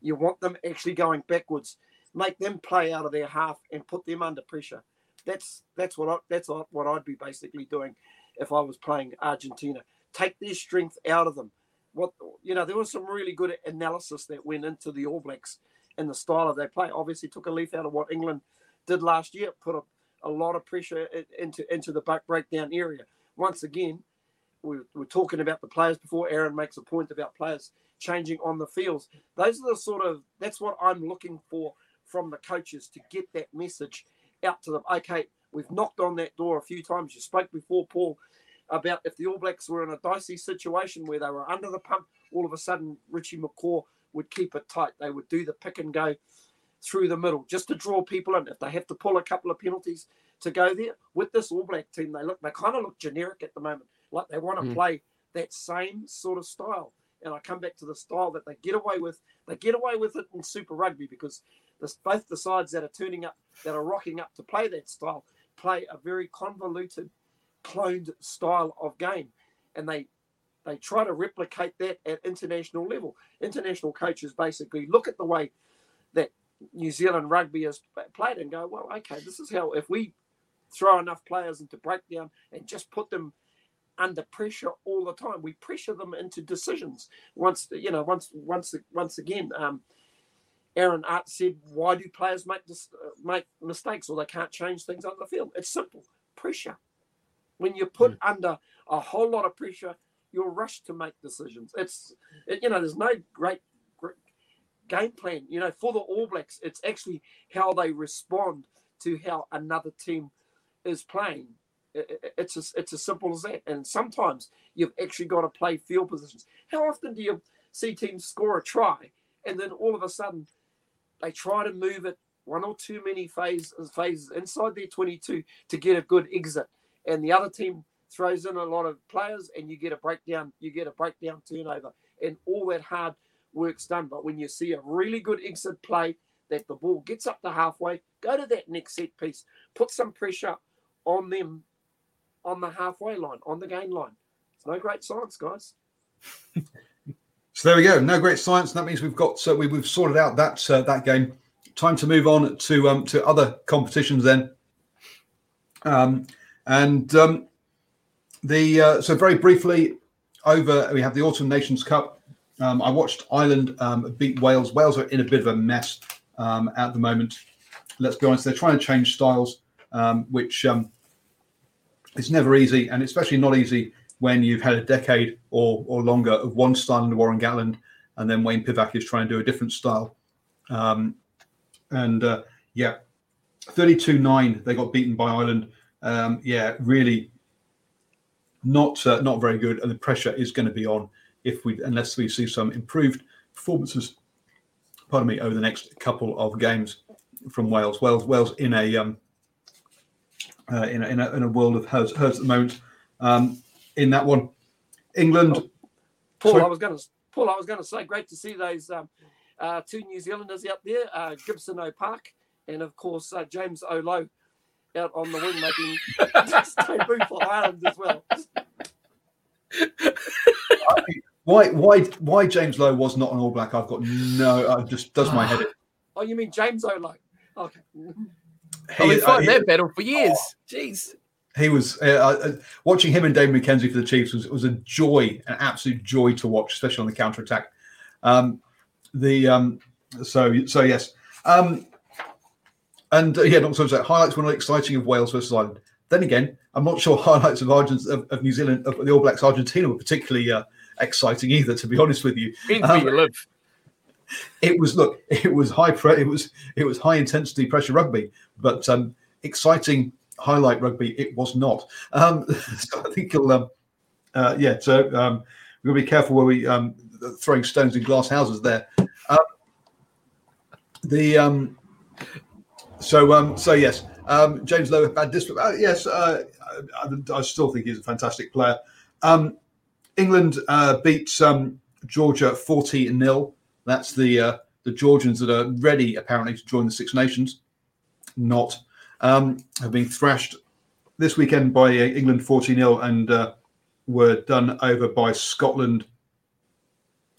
Speaker 3: You want them actually going backwards, make them play out of their half and put them under pressure. That's that's what I, that's what I'd be basically doing if I was playing Argentina. Take their strength out of them. What you know, there was some really good analysis that went into the All Blacks and the style of their play. Obviously, took a leaf out of what England did last year, put a, a lot of pressure into into the back breakdown area. Once again, we were talking about the players before. Aaron makes a point about players changing on the fields. Those are the sort of that's what I'm looking for from the coaches to get that message out to them. Okay, we've knocked on that door a few times. You spoke before, Paul, about if the All Blacks were in a dicey situation where they were under the pump, all of a sudden Richie McCaw would keep it tight. They would do the pick and go through the middle just to draw people in. If they have to pull a couple of penalties to go there with this All Black team, they look they kind of look generic at the moment, like they want to mm. play that same sort of style and I come back to the style that they get away with. They get away with it in Super Rugby because this, both the sides that are turning up, that are rocking up to play that style, play a very convoluted, cloned style of game, and they they try to replicate that at international level. International coaches basically look at the way that New Zealand rugby is played and go, well, okay, this is how if we throw enough players into breakdown and just put them under pressure all the time. We pressure them into decisions. Once you know, once once once again, um, Aaron Art said, "Why do players make this, uh, make mistakes or they can't change things on the field?" It's simple: pressure. When you're put mm. under a whole lot of pressure, you're rushed to make decisions. It's it, you know, there's no great, great game plan. You know, for the All Blacks, it's actually how they respond to how another team is playing it's as, it's as simple as that. And sometimes you've actually got to play field positions. How often do you see teams score a try and then all of a sudden they try to move it one or two many phases, phases inside their 22 to get a good exit, and the other team throws in a lot of players and you get a breakdown, you get a breakdown turnover, and all that hard work's done. But when you see a really good exit play, that the ball gets up to halfway, go to that next set piece, put some pressure on them on the halfway line, on the gain line. It's no great science, guys.
Speaker 1: So there we go. No great science. That means we've got so we, we've sorted out that uh, that game. Time to move on to um, to other competitions then. Um, and um, the uh, so very briefly over we have the Autumn Nations Cup. Um, I watched Ireland um, beat Wales. Wales are in a bit of a mess um, at the moment. Let's be honest; they're trying to change styles, um, which um, is never easy, and especially not easy when you've had a decade or or longer of one style under Warren Gatland, and then Wayne Pivac is trying to do a different style. Um, and uh, yeah, 32-9, they got beaten by Ireland. Um, yeah, really not uh, not very good, and the pressure is going to be on if we unless we see some improved performances. Pardon me, over the next couple of games from Wales. Wales, Wales in a um, uh, in, a, in, a, in a world of hurts, hurts at the moment. Um, in that one, England.
Speaker 3: Paul,
Speaker 1: Sorry.
Speaker 3: I was going to Paul, I was going to say, great to see those um, uh, two New Zealanders out there, uh, Gibson O'Park and of course uh, James O'Low out on the wing making debut for Ireland as well.
Speaker 1: Why why why James Lowe was not an All Black? I've got no. I just does my head in.
Speaker 3: Oh, you mean James O'Low? Okay.
Speaker 2: I've been
Speaker 1: He, uh,
Speaker 2: fighting
Speaker 1: he-
Speaker 2: that battle for years. Jeez.
Speaker 1: he was uh, uh, watching him and Dave McKenzie for the Chiefs was, was a joy, an absolute joy to watch, especially on the counter attack. Um, the um, so so yes, um, and uh, yeah, not so much highlights were not exciting of Wales versus Ireland. Then again, I'm not sure highlights of Argent of, of New Zealand of the All Blacks Argentina were particularly uh, exciting either. To be honest with you, Um,
Speaker 2: where you live.
Speaker 1: it was look, it was high pre- it was it was high intensity pressure rugby, but um, exciting highlight rugby it was not. Um, so I think you'll um, uh, yeah. So um, we're gonna be careful where we um, throwing stones in glass houses there. Um, the um, so um, so yes, um, James Lowe bad discipline. Uh, yes, uh, I, I still think he's a fantastic player. Um, England uh, beat um, Georgia forty 0 That's the uh, the Georgians that are ready apparently to join the Six Nations. Not um, have been thrashed this weekend by uh, England forty 0 and uh, were done over by Scotland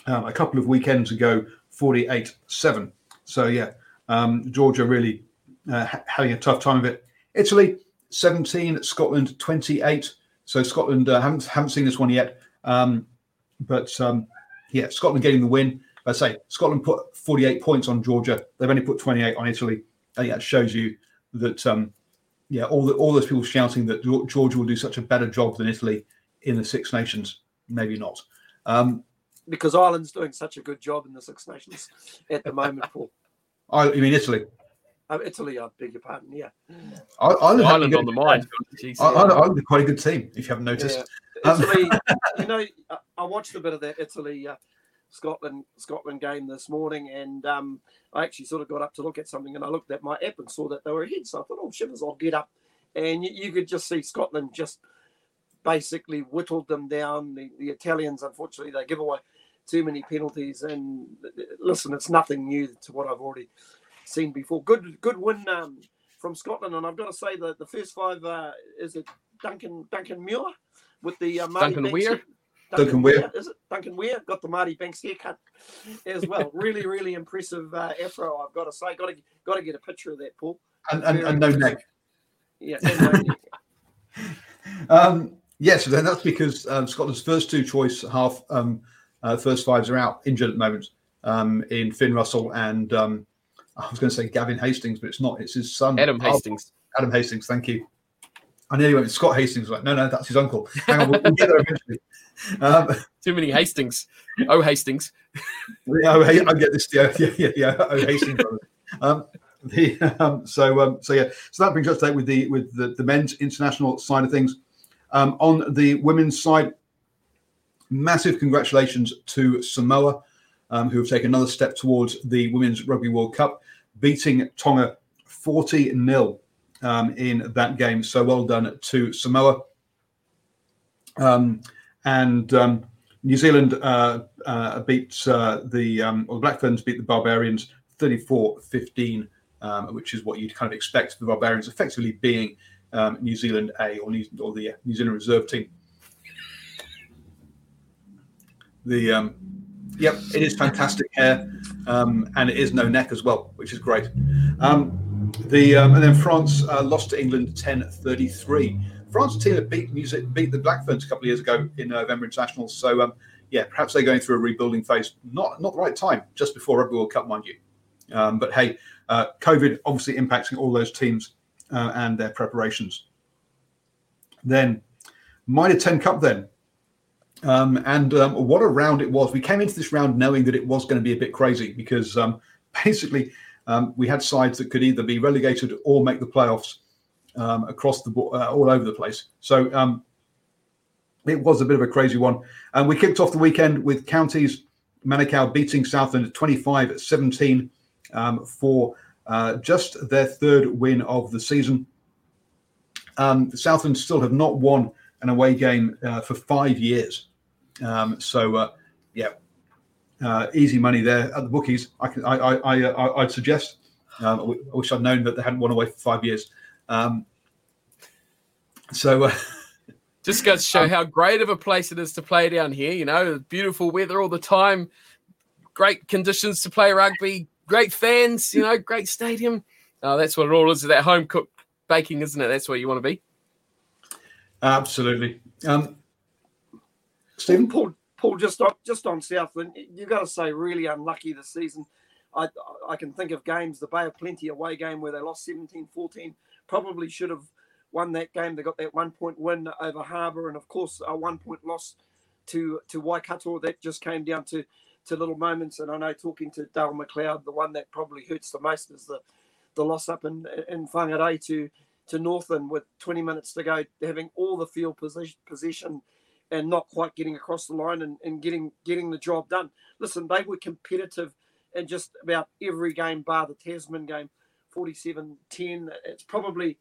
Speaker 1: um, a couple of weekends ago, forty eight seven. So yeah, um, Georgia really uh, having a tough time of it. Italy, 17, Scotland, 28. So Scotland uh, haven't, haven't seen this one yet. Um, but um, yeah, Scotland getting the win. I say Scotland put 48 points on Georgia. They've only put 28 on Italy. I think that shows you that, um, yeah, all, the, all those people shouting that Georgia will do such a better job than Italy in the Six Nations. Maybe not. Um,
Speaker 3: Because Ireland's doing such a good job in the Six Nations at the moment, Paul.
Speaker 1: I, I mean, Italy.
Speaker 3: Uh, Italy, I beg your pardon. Yeah.
Speaker 1: I, Ireland,
Speaker 2: Ireland on the mind. Jeez.
Speaker 1: I, I, Ireland are quite a good team, if you haven't noticed.
Speaker 3: Yeah.
Speaker 1: Um,
Speaker 3: Italy, you know, I- I watched a bit of that Italy uh, Scotland Scotland game this morning, and um, I actually sort of got up to look at something, and I looked at my app and saw that they were ahead. So I thought, oh shivers, I'll get up, and you, you could just see Scotland just basically whittled them down. The, the Italians, unfortunately, they give away too many penalties, and uh, listen, it's nothing new to what I've already seen before. Good good win um, from Scotland, and I've got to say that the first five uh, is it Duncan Duncan Muir with the uh, Marty
Speaker 2: Duncan
Speaker 3: Banks
Speaker 2: Weir?
Speaker 3: hair-
Speaker 1: Duncan Weir.
Speaker 3: is it Duncan Weir? Got the Marty Banks haircut as well. really, really impressive uh, afro. I've got to say, got to got to get a picture of that, Paul.
Speaker 1: And, and, and no neck.
Speaker 3: Yeah, and no neck.
Speaker 1: Um, yes, then that's because um, Scotland's first two choice half, um, uh, first fives are out injured at the moment um, in Finn Russell and um, I was going to say Gavin Hastings, but it's not. It's his son,
Speaker 2: Adam
Speaker 1: Oh,
Speaker 2: Hastings.
Speaker 1: Adam Hastings. Thank you. I nearly went with Scott Hastings. Like, no, no, that's his uncle. Hang on, we'll, we'll get there eventually. Um,
Speaker 2: Too many Hastings. Oh, Hastings.
Speaker 1: Yeah, oh, I get this. Yeah, yeah, yeah. yeah. Oh, Hastings. Um, the, um, so, um, so yeah. So that brings us to date with the with the, the men's international side of things. Um, on the women's side, massive congratulations to Samoa, um, who have taken another step towards the Women's Rugby World Cup, beating Tonga 40 0 um, in that game. So well done to Samoa. Um, and um, New Zealand uh, uh, beat uh, the um, or the Black Ferns beat the Barbarians 34 15, um, which is what you'd kind of expect the Barbarians effectively being um, New Zealand A or, New, or the New Zealand reserve team. The um, yep, it is fantastic hair, um, and it is no neck as well, which is great. Um, the um, and then France uh, lost to England 10-33. France team that beat Zealand, beat the Black Ferns a couple of years ago in November Internationals. So um, yeah, perhaps they're going through a rebuilding phase. Not not the right time, just before Rugby World Cup, mind you. Um, but hey, uh, COVID obviously impacting all those teams uh, and their preparations. Then, Mitre 10 Cup then. Um, and um, what a round it was. We came into this round knowing that it was going to be a bit crazy because um, basically um, we had sides that could either be relegated or make the playoffs um, across the uh, all over the place. So um, it was a bit of a crazy one. And we kicked off the weekend with counties Manukau beating Southland 25 17 for uh, just their third win of the season. Southland still have not won an away game uh, for five years. Um, so, uh, yeah, uh, easy money there at the bookies. I can, I, I, I, uh, I'd suggest. Um, I wish I'd known that they hadn't won away for five years. Um, so, uh,
Speaker 2: just goes to show um, how great of a place it is to play down here. You know, beautiful weather all the time, great conditions to play rugby, great fans. You know, great stadium. Uh, that's what it all is. That home cooked baking, isn't it? That's where you want to be.
Speaker 1: Absolutely. Um,
Speaker 3: Stephen Paul, Paul, just on just on Southland, you've got to say really unlucky this season. I I can think of games, the Bay of Plenty away game where they lost 17-14, probably should have won that game. They got that one point win over Harbour, and of course a one point loss to to Waikato that just came down to to little moments. And I know talking to Dale McLeod, the one that probably hurts the most is the the loss up in in Whangarei to to Northland with 20 minutes to go, having all the field position, position and not quite getting across the line and, and getting getting the job done. Listen, they were competitive in just about every game bar the Tasman game, 47-10. It's probably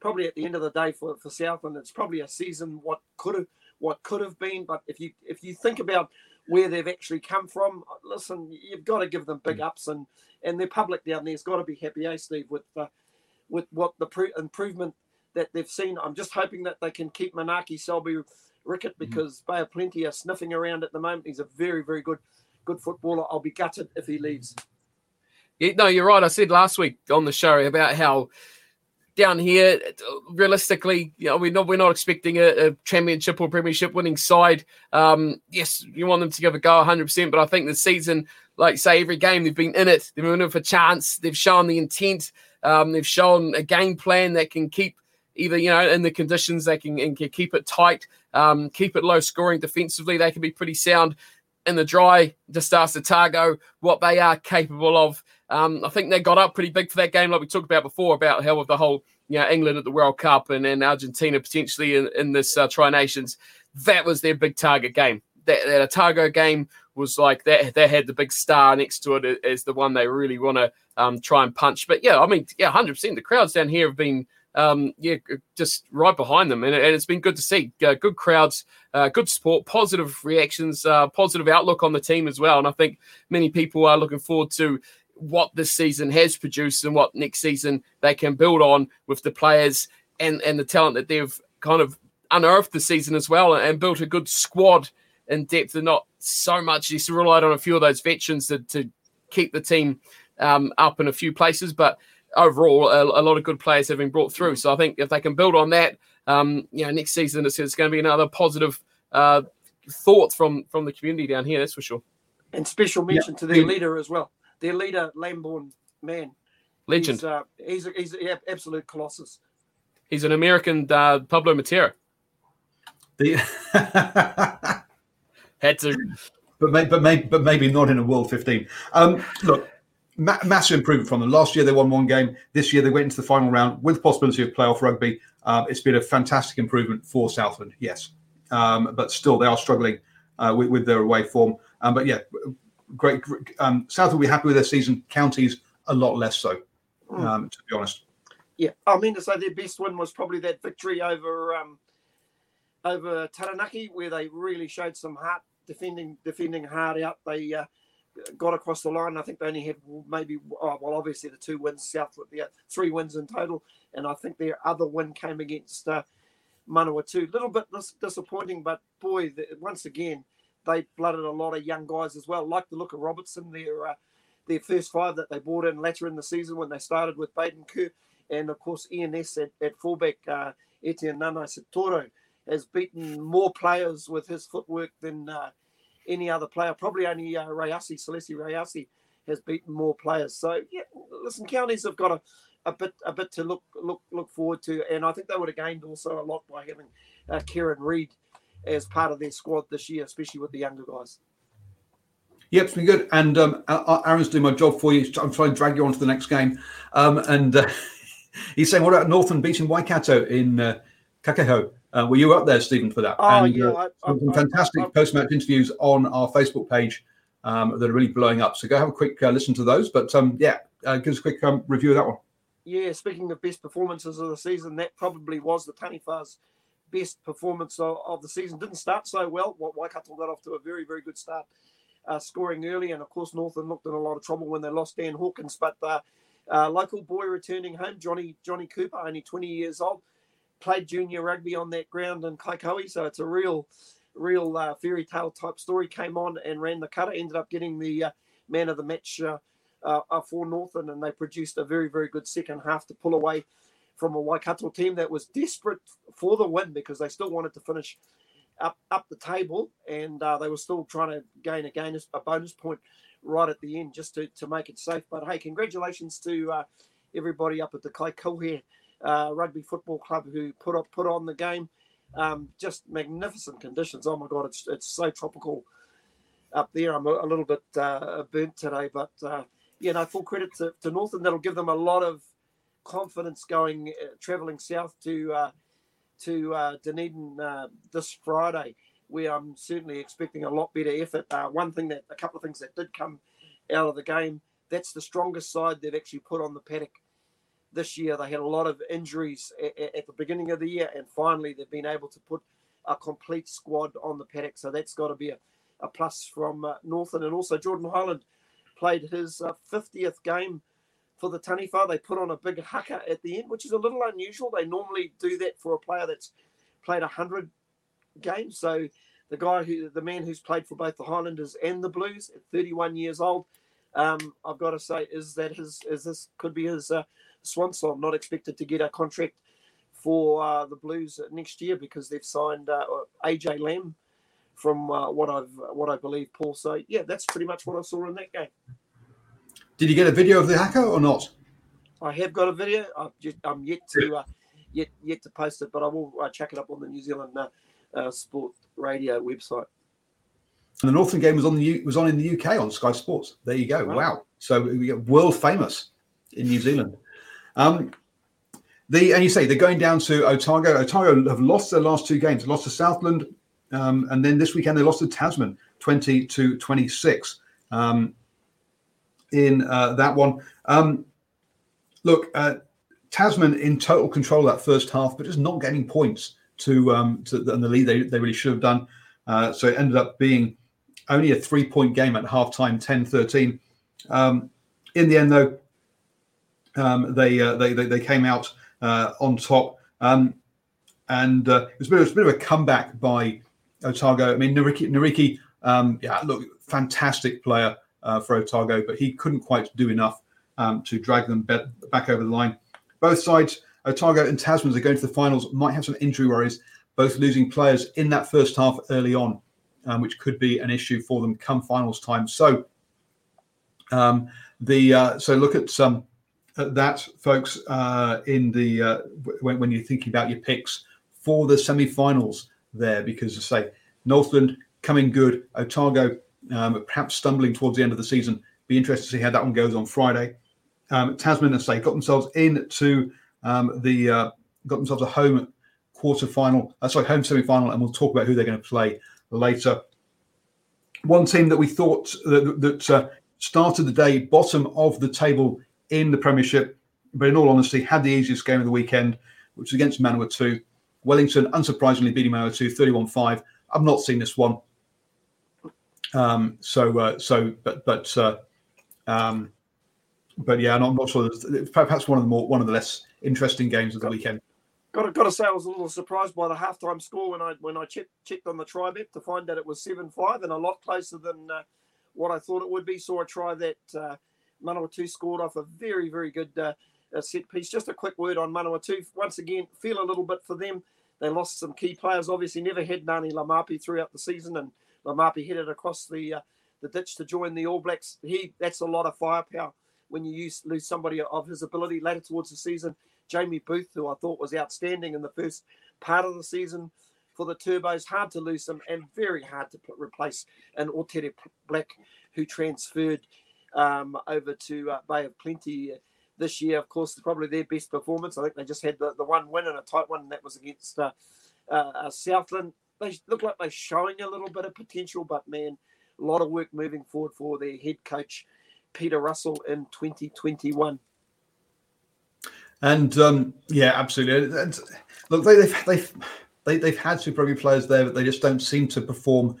Speaker 3: probably at the end of the day for, for Southland, it's probably a season what could have what could have been. But if you if you think about where they've actually come from, listen, you've got to give them big ups and and their public down there's got to be happy, eh, Steve, with uh, with what the pre- improvement that they've seen. I'm just hoping that they can keep Manaaki Selby Rickit mm-hmm. because mm-hmm. Bay of Plenty are sniffing around at the moment. He's a very, very good, good footballer. I'll be gutted if he leaves.
Speaker 2: Yeah, no, you're right. I said last week on the show about how down here, realistically, you know, we're not we're not expecting a, a championship or premiership winning side. Um, yes, you want them to give a go 100, percent but I think the season, like say, every game they've been in it, they've been in it for chance. They've shown the intent. Um, they've shown a game plan that can keep either you know in the conditions they can, can keep it tight, um, keep it low scoring defensively. They can be pretty sound in the dry. Just ask Otago what they are capable of. Um, I think they got up pretty big for that game, like we talked about before, about how with the whole you know England at the World Cup and, and Argentina potentially in, in this uh, Tri Nations. That was their big target game. That, that Otago game was like that. They had the big star next to it as the one they really want to um, try and punch. But yeah, I mean, yeah, hundred percent. The crowds down here have been um, yeah, just right behind them, and, and, it's been good to see. Uh, good crowds, uh, good support, positive reactions, uh, positive outlook on the team as well. And I think many people are looking forward to what this season has produced and what next season they can build on with the players and and the talent that they've kind of unearthed this season as well, and, and built a good squad in depth, and not so much just relied on a few of those veterans to, to keep the team um, up in a few places, but overall, a, a, lot of good players have been brought through. So I think if they can build on that, um, you know, next season it's, it's going to be another positive uh, thought from from the community down here. That's for sure.
Speaker 3: And special mention yeah. to their leader as well. Their leader, Lamborn man,
Speaker 2: legend.
Speaker 3: He's, uh, he's, a, he's an absolute colossus.
Speaker 2: He's an American uh, Pablo Matera.
Speaker 1: The
Speaker 2: had to,
Speaker 1: but maybe, but maybe, but maybe not in a World 15. Um, look, ma- massive improvement from them. Last year they won one game. This year they went into the final round with possibility of playoff rugby. Um, it's been a fantastic improvement for Southland, yes, um, but still they are struggling uh, with, with, their away form. Um, but yeah, great. Um, Southland will be happy with their season. Counties a lot less so, mm. to be honest.
Speaker 3: Yeah, I mean to say their best win was probably that victory over um, over Taranaki, where they really showed some heart defending defending hard out. They uh, got across the line. I think they only had maybe, oh, well, obviously the two wins south with the three wins in total. And I think their other win came against uh, Manawatu. A little bit dis- disappointing, but boy, the, once again, they blooded a lot of young guys as well. Like the look of Robertson, their uh, their first five that they brought in later in the season when they started with Baden Kerr, and of course ENS at, at fullback uh, Etene Nanai-Seturo has beaten more players with his footwork than uh, any other player. Probably only uh, Rayasi, Salesi Rayasi, has beaten more players. So yeah, listen, counties have got a, a bit a bit to look look look forward to, and I think they would have gained also a lot by having uh, Kieran Read as part of their squad this year, especially with the younger guys.
Speaker 1: Yep, it's been good. And um, Aaron's doing my job for you. I'm trying to drag you on to the next game. Um, and uh, he's saying, what about Northland beating Waikato in uh, Kaikohe? Uh, were you up there, Stephen, for that?
Speaker 3: Oh, and, yeah. Uh,
Speaker 1: I, I, some fantastic post match interviews on our Facebook page um, that are really blowing up. So go have a quick uh, listen to those. But um, yeah, uh, give us a quick um, review of that one.
Speaker 3: Yeah, speaking of best performances of the season, that probably was the Taniwha's best performance of, of, the season. Didn't start so well. Waikato got off to a very, very good start, uh, scoring early. And of course, Northland looked in a lot of trouble when they lost Dan Hawkins. But uh, uh, local boy returning home, Johnny Johnny Cooper, only 20 years old, played junior rugby on that ground in Kaikohe. So it's a real, real uh, fairy tale type story. Came on and ran the cutter, ended up getting the uh, man of the match uh, uh, for Northland, and they produced a very, very good second half to pull away from a Waikato team that was desperate for the win because they still wanted to finish up up the table, and uh, they were still trying to gain a gain a bonus point right at the end just to, to make it safe. But hey, congratulations to everybody up at the Kaikohe uh, Rugby Football Club who put up put on the game. Um, just magnificent conditions. Oh my God, it's it's so tropical up there. I'm a, a little bit uh, burnt today, but uh, yeah, no, full credit to, to Northland. That'll give them a lot of confidence going uh, traveling south to uh, to uh, Dunedin uh, this Friday. We are certainly expecting a lot better effort. One thing that a couple of things that did come out of the game. That's the strongest side they've actually put on the paddock this year. They had a lot of injuries at, at the beginning of the year, and finally they've been able to put a complete squad on the paddock. So that's got to be a, a plus from uh, Northland. And also Jordan Hyland played his uh, 50th game for the Taniwha. They put on a big haka at the end, which is a little unusual. They normally do that for a player that's played 100 games. So the guy who, the man who's played for both the Highlanders and the Blues at 31 years old, um, I've got to say, is that his, is this could be his uh, swan song. Not expected to get a contract for uh, the Blues next year because they've signed uh, AJ Lamb from uh, what I've what I believe, Paul. So yeah, that's pretty much what I saw in that game.
Speaker 1: Did you get a video of the haka or not?
Speaker 3: I have got a video. I'm, just, I'm yet to uh, yet yet to post it, but I will uh, check it up on the New Zealand uh, uh, Sport Radio website.
Speaker 1: And the Northland game was on the was on in the UK on Sky Sports. There you go. Wow. wow. So we get world famous in New Zealand. Um, the and you say they're going down to Otago. Otago have lost their last two games. lost to Southland, um, and then this weekend they lost to Tasman, twenty to twenty six. Um, in uh, that one, um, look, uh, Tasman in total control that first half, but just not getting points to um, to the, the lead they, they really should have done. Uh, so it ended up being only a three point game at halftime, 10 13. Um, in the end, though, um, they, uh, they, they they came out uh, on top, um, and uh, it was, bit, it, was a bit of a comeback by Otago. I mean, Nariki, Nariki um, yeah, look, fantastic player uh, for Otago, but he couldn't quite do enough um, to drag them be- back over the line. Both sides, Otago and Tasman, are going to the finals, might have some injury worries, both losing players in that first half early on, um, which could be an issue for them come finals time. So, um, the uh, so look at some that, folks, uh, in the uh, when, when, you're thinking about your picks for the semi-finals there, because say Northland coming good, Otago um, perhaps stumbling towards the end of the season. Be interested to see how that one goes on Friday. Um, Tasman, as say, got themselves into um, the uh, got themselves a home quarter final, uh, sorry, home semi-final, and we'll talk about who they're going to play later. One team that we thought that, that uh, started the day bottom of the table in the Premiership, but in all honesty, had the easiest game of the weekend, which was against Manawatu. Wellington, unsurprisingly, beating Manawatu 31 5. I've not seen this one. Um, so uh, so but but uh, um, but yeah, I'm not sure. Perhaps one of the more one of the less interesting games of the weekend.
Speaker 3: Got to, got to say, I was a little surprised by the halftime score when I when I checked, checked on the TriBet to find that it was seven five and a lot closer than uh, what I thought it would be. Saw a try that uh, Manawatu scored off a very very good uh, set piece. Just a quick word on Manawatu. Once again, feel a little bit for them. They lost some key players. Obviously, never had Ngani Laumape throughout the season, and Laumape headed across the uh, the ditch to join the All Blacks. He that's a lot of firepower when you use, lose somebody of his ability later towards the season. Jamie Booth, who I thought was outstanding in the first part of the season for the Turbos, hard to lose them and very hard to replace an Otere Black who transferred um, over to uh, Bay of Plenty this year. Of course, probably their best performance. I think they just had the, the one win and a tight one, and that was against uh, uh, Southland. They look like they're showing a little bit of potential, but man, a lot of work moving forward for their head coach Peter Russell in 2021.
Speaker 1: And um, yeah, absolutely. And look, they, they've they've they, they've had Super Rugby players there, but they just don't seem to perform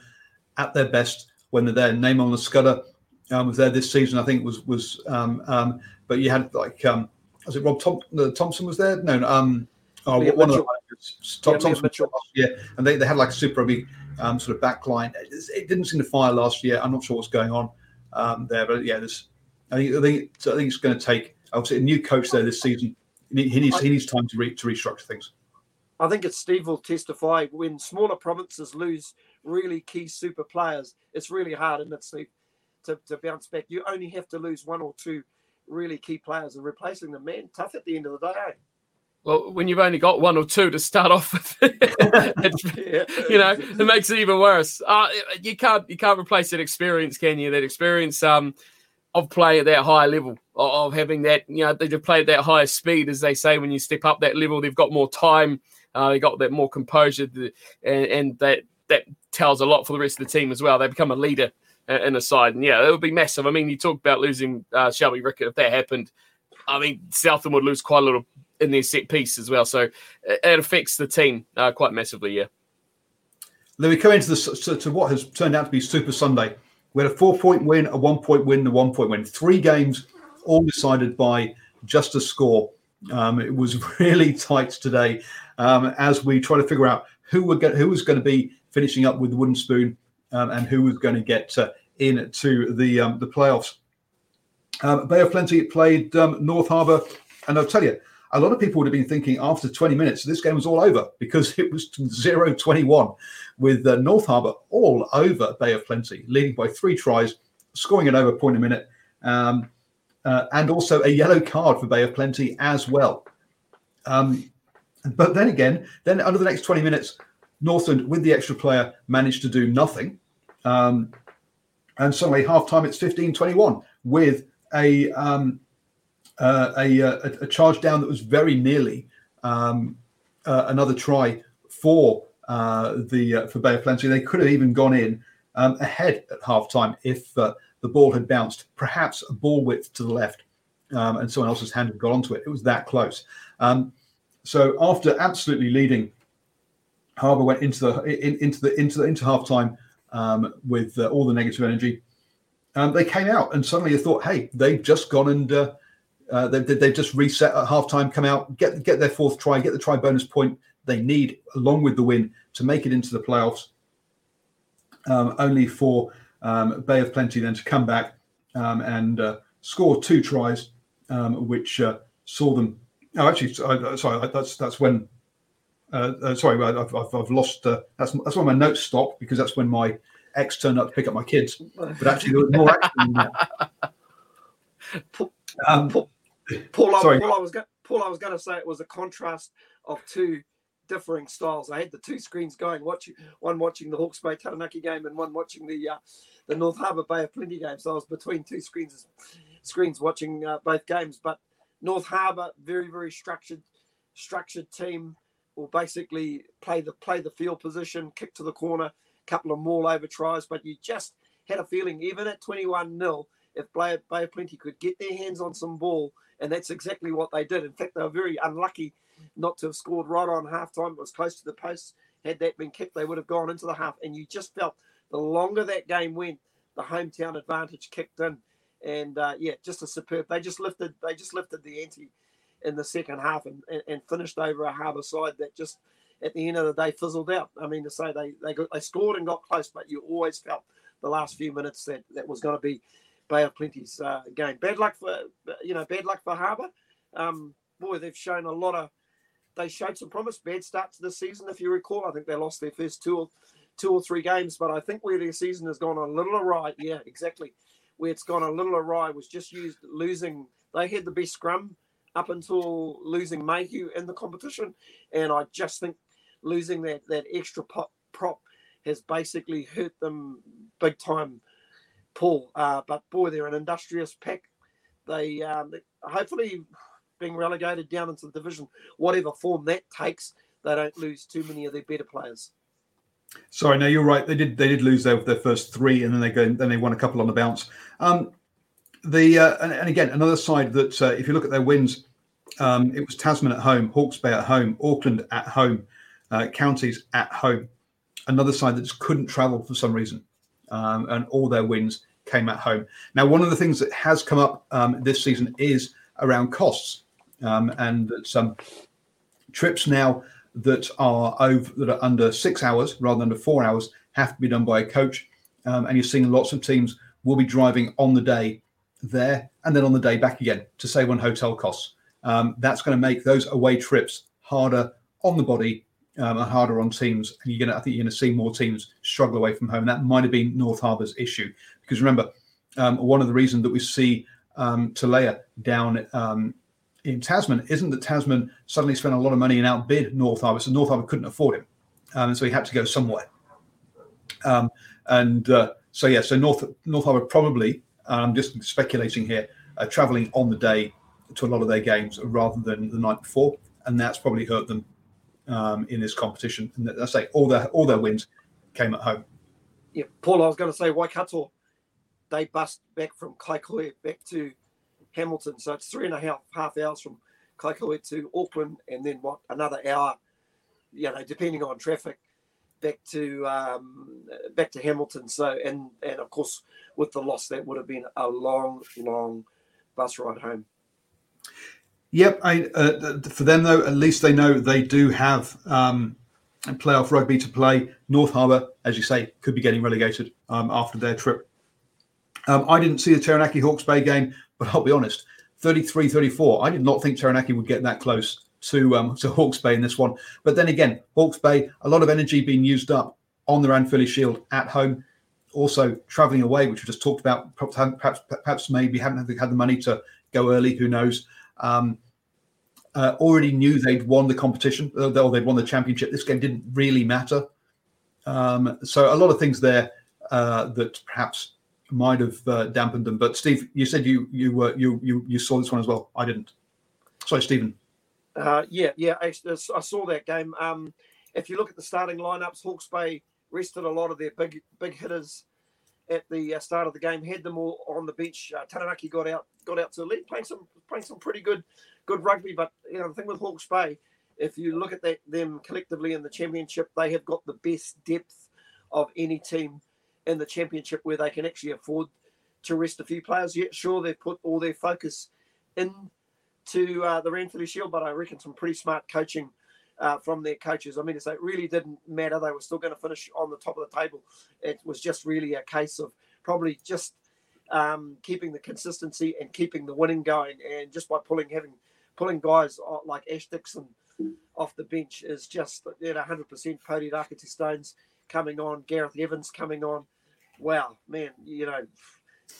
Speaker 1: at their best when they're there. Name on the Scudder um, was there this season, I think was was. Um, um, but you had like, um, was it Rob Tom, Thompson was there? No, um, oh, one Mitchell. of the Tom, yeah, Thompson, yeah, and they, they had like a Super Rugby um, sort of backline. It, it, didn't seem to fire last year. I'm not sure what's going on um, there, but yeah, there's. I think I think I think it's going to take obviously a new coach there this season. He, he needs he needs time to re, to restructure things.
Speaker 3: I think it's Steve will testify when smaller provinces lose really key super players. It's really hard, isn't it, Steve, to, to bounce back. You only have to lose one or two really key players and replacing them, man, tough at the end of the day. Eh?
Speaker 2: Well, when you've only got one or two to start off with, you know, it makes it even worse. Uh, you can't you can't replace that experience, can you? That experience um, of playing at that high level, of having that, you know, they've played at that higher speed, as they say. When you step up that level, they've got more time, uh, they got that more composure, and, and that that tells a lot for the rest of the team as well. They become a leader in a side, and yeah, it would be massive. I mean, you talk about losing uh, Shelby Rickit if that happened. I mean, Southland would lose quite a little in their set piece as well. So it affects the team uh, quite massively. Yeah.
Speaker 1: Then we come into the to what has turned out to be Super Sunday. We had a four point win, a one point win, a one point win. Three games, all decided by just a score. Um, it was really tight today um, as we try to figure out who would get who was going to be finishing up with the wooden spoon um, and who was going to get uh, in to the um, the playoffs. Um, Bay of Plenty played um, North Harbour, and I'll tell you, a lot of people would have been thinking after 20 minutes this game was all over because it was 0 21 with uh, North Harbour all over Bay of Plenty, leading by three tries, scoring an over point a minute, um, uh, and also a yellow card for Bay of Plenty as well. Um, but then again, then under the next 20 minutes, Northland, with the extra player, managed to do nothing. Um, and suddenly, half time, it's 15 21 with a um, uh, a, uh, a, a, charge down that was very nearly um, uh, another try for uh, the uh, for Bay of Plenty. They could have even gone in um, ahead at half time if uh, the ball had bounced perhaps a ball width to the left um, and someone else's hand had got onto it. It was that close. Um, so after absolutely leading, Harbour went into the in, into the into the into half time um, with all the negative energy. Um, they came out and suddenly you thought, hey, they've just gone and uh, they, they've just reset at halftime, come out, get get their fourth try, get the try bonus point they need along with the win to make it into the playoffs. Um, only for um, Bay of Plenty then to come back um, and uh, score two tries, which uh, saw them. Oh, actually, sorry, that's that's when. Uh, uh, sorry, I've, I've, I've lost. Uh, that's that's when my notes stopped because that's when my ex turned up to pick up my kids. But actually, there was more action. Than
Speaker 3: that. Um, Paul, Sorry. Paul, I was going, Paul, I was going to say it was a contrast of two differing styles. I had the two screens going, watching one watching the Hawke's Bay Taranaki game and one watching the uh, the North Harbour Bay of Plenty game. So I was between two screens screens watching uh, both games. But North Harbour, very very structured structured team, will basically play the play the field position, kick to the corner, couple of maul over tries. But you just had a feeling, even at twenty one 0 if Bay of Plenty could get their hands on some ball and that's exactly what they did. In fact, they were very unlucky not to have scored right on halftime. It was close to the post. Had that been kicked, they would have gone into the half. And you just felt the longer that game went, the hometown advantage kicked in, and uh, yeah, just a superb. They just lifted they just lifted the ante in the second half and, and, and finished over a Harbour side that just at the end of the day fizzled out. I mean, to say they they got, they scored and got close, but you always felt the last few minutes that that was going to be Bay of Plenty's uh, game. Bad luck for you know bad luck for Harbour. Um, boy, they've shown a lot of. They showed some promise. Bad start to the season, if you recall. I think they lost their first two or two or three games, but I think where their season has gone a little awry. Yeah, exactly. Where it's gone a little awry was just used losing. They had the best scrum up until losing Mayhew in the competition, and I just think losing that that extra pop, prop has basically hurt them big time. Paul, uh, but boy, they're an industrious pack. They, um, they hopefully being relegated down into the division, whatever form that takes, they don't lose too many of their better players.
Speaker 1: Sorry, no, you're right. They did they did lose their, their first three, and then they go then they won a couple on the bounce. Um, the uh, and, and, again another side that uh, if you look at their wins, um, it was Tasman at home, Hawke's Bay at home, Auckland at home, uh, counties at home. Another side that just couldn't travel for some reason, um, and all their wins came at home. Now, one of the things that has come up um, this season is around costs, um, and some trips now that are over that are under six hours rather than under four hours have to be done by a coach. Um, and you're seeing lots of teams will be driving on the day there and then on the day back again to save on hotel costs. Um, that's going to make those away trips harder on the body um, and harder on teams. And you're going to, I think you're going to see more teams struggle away from home. And that might have been North Harbour's issue because remember, um, one of the reasons that we see um, Talea down um, in Tasman isn't that Tasman suddenly spent a lot of money and outbid North Harbour, so North Harbour couldn't afford him, um, and so he had to go somewhere. Um, and uh, so yeah, so North North Harbour probably, I'm just speculating here, uh, travelling on the day to a lot of their games rather than the night before, and that's probably hurt them um, in this competition. And I say all their all their wins came at home.
Speaker 3: Yeah, Paul, I was going to say Waikato, they bust back from Kaikohe back to Hamilton. So it's three and a half half hours from Kaikohe to Auckland, and then what another hour, you know, depending on traffic, back to um, back to Hamilton. So and and of course with the loss, that would have been a long, long bus ride home.
Speaker 1: Yep, I, uh, for them though, at least they know they do have um, playoff rugby to play. North Harbour, as you say, could be getting relegated um, after their trip. Um, I didn't see the Taranaki Hawke's Bay game. But I'll be honest, 33 34. I did not think Taranaki would get that close to um, to Hawke's Bay in this one. But then again, Hawke's Bay, a lot of energy being used up on the Ranfurly Shield at home. Also travelling away, which we just talked about. Perhaps, perhaps maybe haven't had the money to go early. Who knows? Um, uh, already knew they'd won the competition, or they'd won the championship. This game didn't really matter. Um, so a lot of things there uh, that perhaps might have uh, dampened them. But Steve, you said you you were you you you saw this one as well. I didn't. Sorry, Stephen.
Speaker 3: Uh, yeah, yeah, I, I saw that game. Um, if you look at the starting lineups, Hawke's Bay rested a lot of their big big hitters at the uh, start of the game. Had them all on the bench. Uh, Taranaki got out got out to the lead, playing some playing some pretty good good rugby. But you know the thing with Hawke's Bay, if you look at that them collectively in the championship, they have got the best depth of any team in the championship where they can actually afford to rest a few players. Yet, sure, they've put all their focus into uh, the Ranfurly Shield, but I reckon some pretty smart coaching uh, from their coaches. I mean, it really didn't matter. They were still going to finish on the top of the table. It was just really a case of probably just um, keeping the consistency and keeping the winning going. And just by pulling, having pulling guys like Ash Dixon off the bench is just know 100% Pouri Rakete-Stones coming on, Gareth Evans coming on wow, man, you know,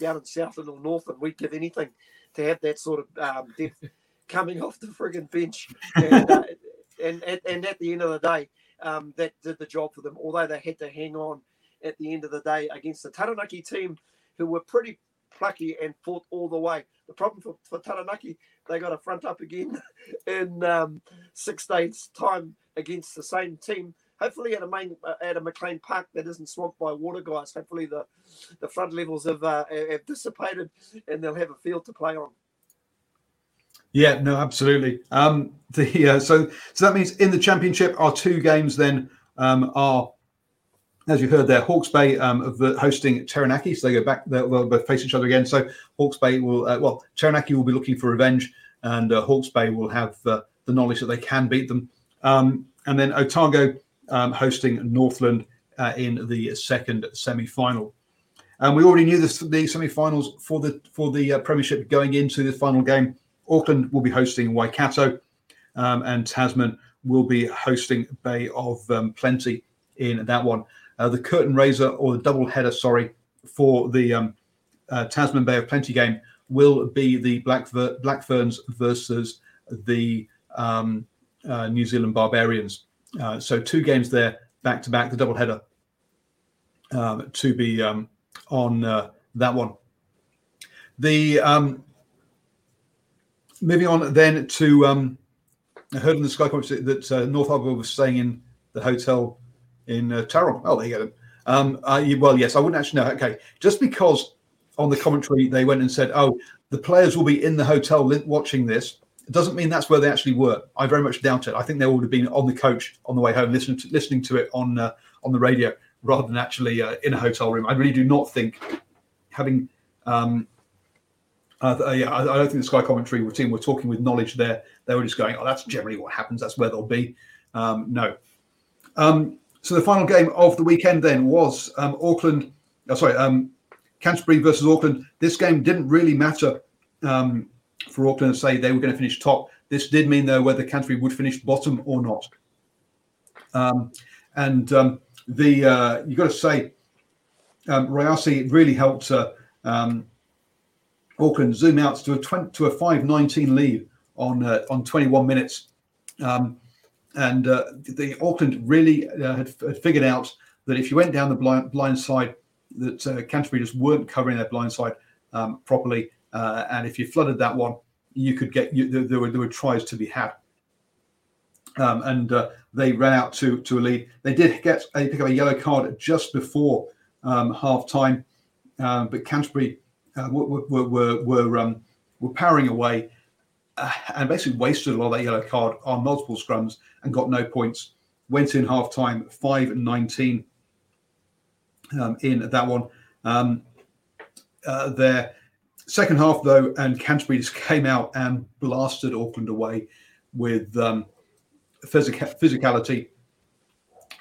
Speaker 3: down in Southland or Northland, we'd give anything to have that sort of um, depth coming off the frigging bench. And, uh, and, and, and, at the end of the day, um, that did the job for them, although they had to hang on at the end of the day against the Taranaki team, who were pretty plucky and fought all the way. The problem for, for Taranaki, they got a front up again in um, six days' time against the same team hopefully at a main uh, at a McLean Park that isn't swamped by water, guys. Hopefully the the front levels have uh, have dissipated and they'll have a field to play on.
Speaker 1: Yeah, no, absolutely. Um, the uh, so so that means in the championship, our two games then um, are as you heard there, Hawke's Bay um, hosting Taranaki, so they go back. They'll, they'll both face each other again. So Hawke's Bay will, uh, well, Taranaki will be looking for revenge, and uh, Hawke's Bay will have uh, the knowledge that they can beat them. Um, and then Otago um, hosting Northland uh, in the second semi-final. And we already knew this, the semi-finals for the for the uh, Premiership going into the final game. Auckland will be hosting Waikato, um, and Tasman will be hosting Bay of um, Plenty in that one. Uh, the curtain raiser or the double header, sorry, for the um, uh, Tasman Bay of Plenty game will be the Black, Ver- Black Ferns versus the um, uh, New Zealand Barbarians. Uh, so two games there back to back, the double header um, to be um, on uh, that one. The um, moving on then to um, I heard in the Sky Conference that uh, North Harbour was staying in the hotel in uh. Oh, there you go. Um, well, yes, I wouldn't actually know. Okay, just because on the commentary they went and said, "Oh, the players will be in the hotel watching this," it doesn't mean that's where they actually were. I very much doubt it. I think they would have been on the coach on the way home, listening to, listening to it on uh, on the radio rather than actually uh, in a hotel room. I really do not think having. Um, uh, I, I don't think the Sky commentary team were talking with knowledge there. They were just going, "Oh, that's generally what happens. That's where they'll be." Um, no. Um, so the final game of the weekend then was um, Auckland. Oh, sorry, um, Canterbury versus Auckland. This game didn't really matter um, for Auckland to say they were going to finish top. This did mean though whether Canterbury would finish bottom or not. Um, and um, the uh, you got to say, um, Rayasi really helped uh, um, Auckland zoom out to a 20, to a five nineteen lead on uh, on twenty one minutes. Um, and uh, the Auckland really uh, had, had, figured out that if you went down the blind, blind side, that uh, Canterbury just weren't covering their blind side um, properly, uh, and if you flooded that one, you could get you, there, there, were there were tries to be had. Um, and uh, they ran out to to a lead. They did get a pick up a yellow card just before um, half time, um, but Canterbury uh, were were were, were, um, powering away uh, and basically wasted a lot of that yellow card on multiple scrums and got no points. Went in half time, 5 19 um, in that one. Um, uh, their second half, though, and Canterbury just came out and blasted Auckland away with um, physica- physicality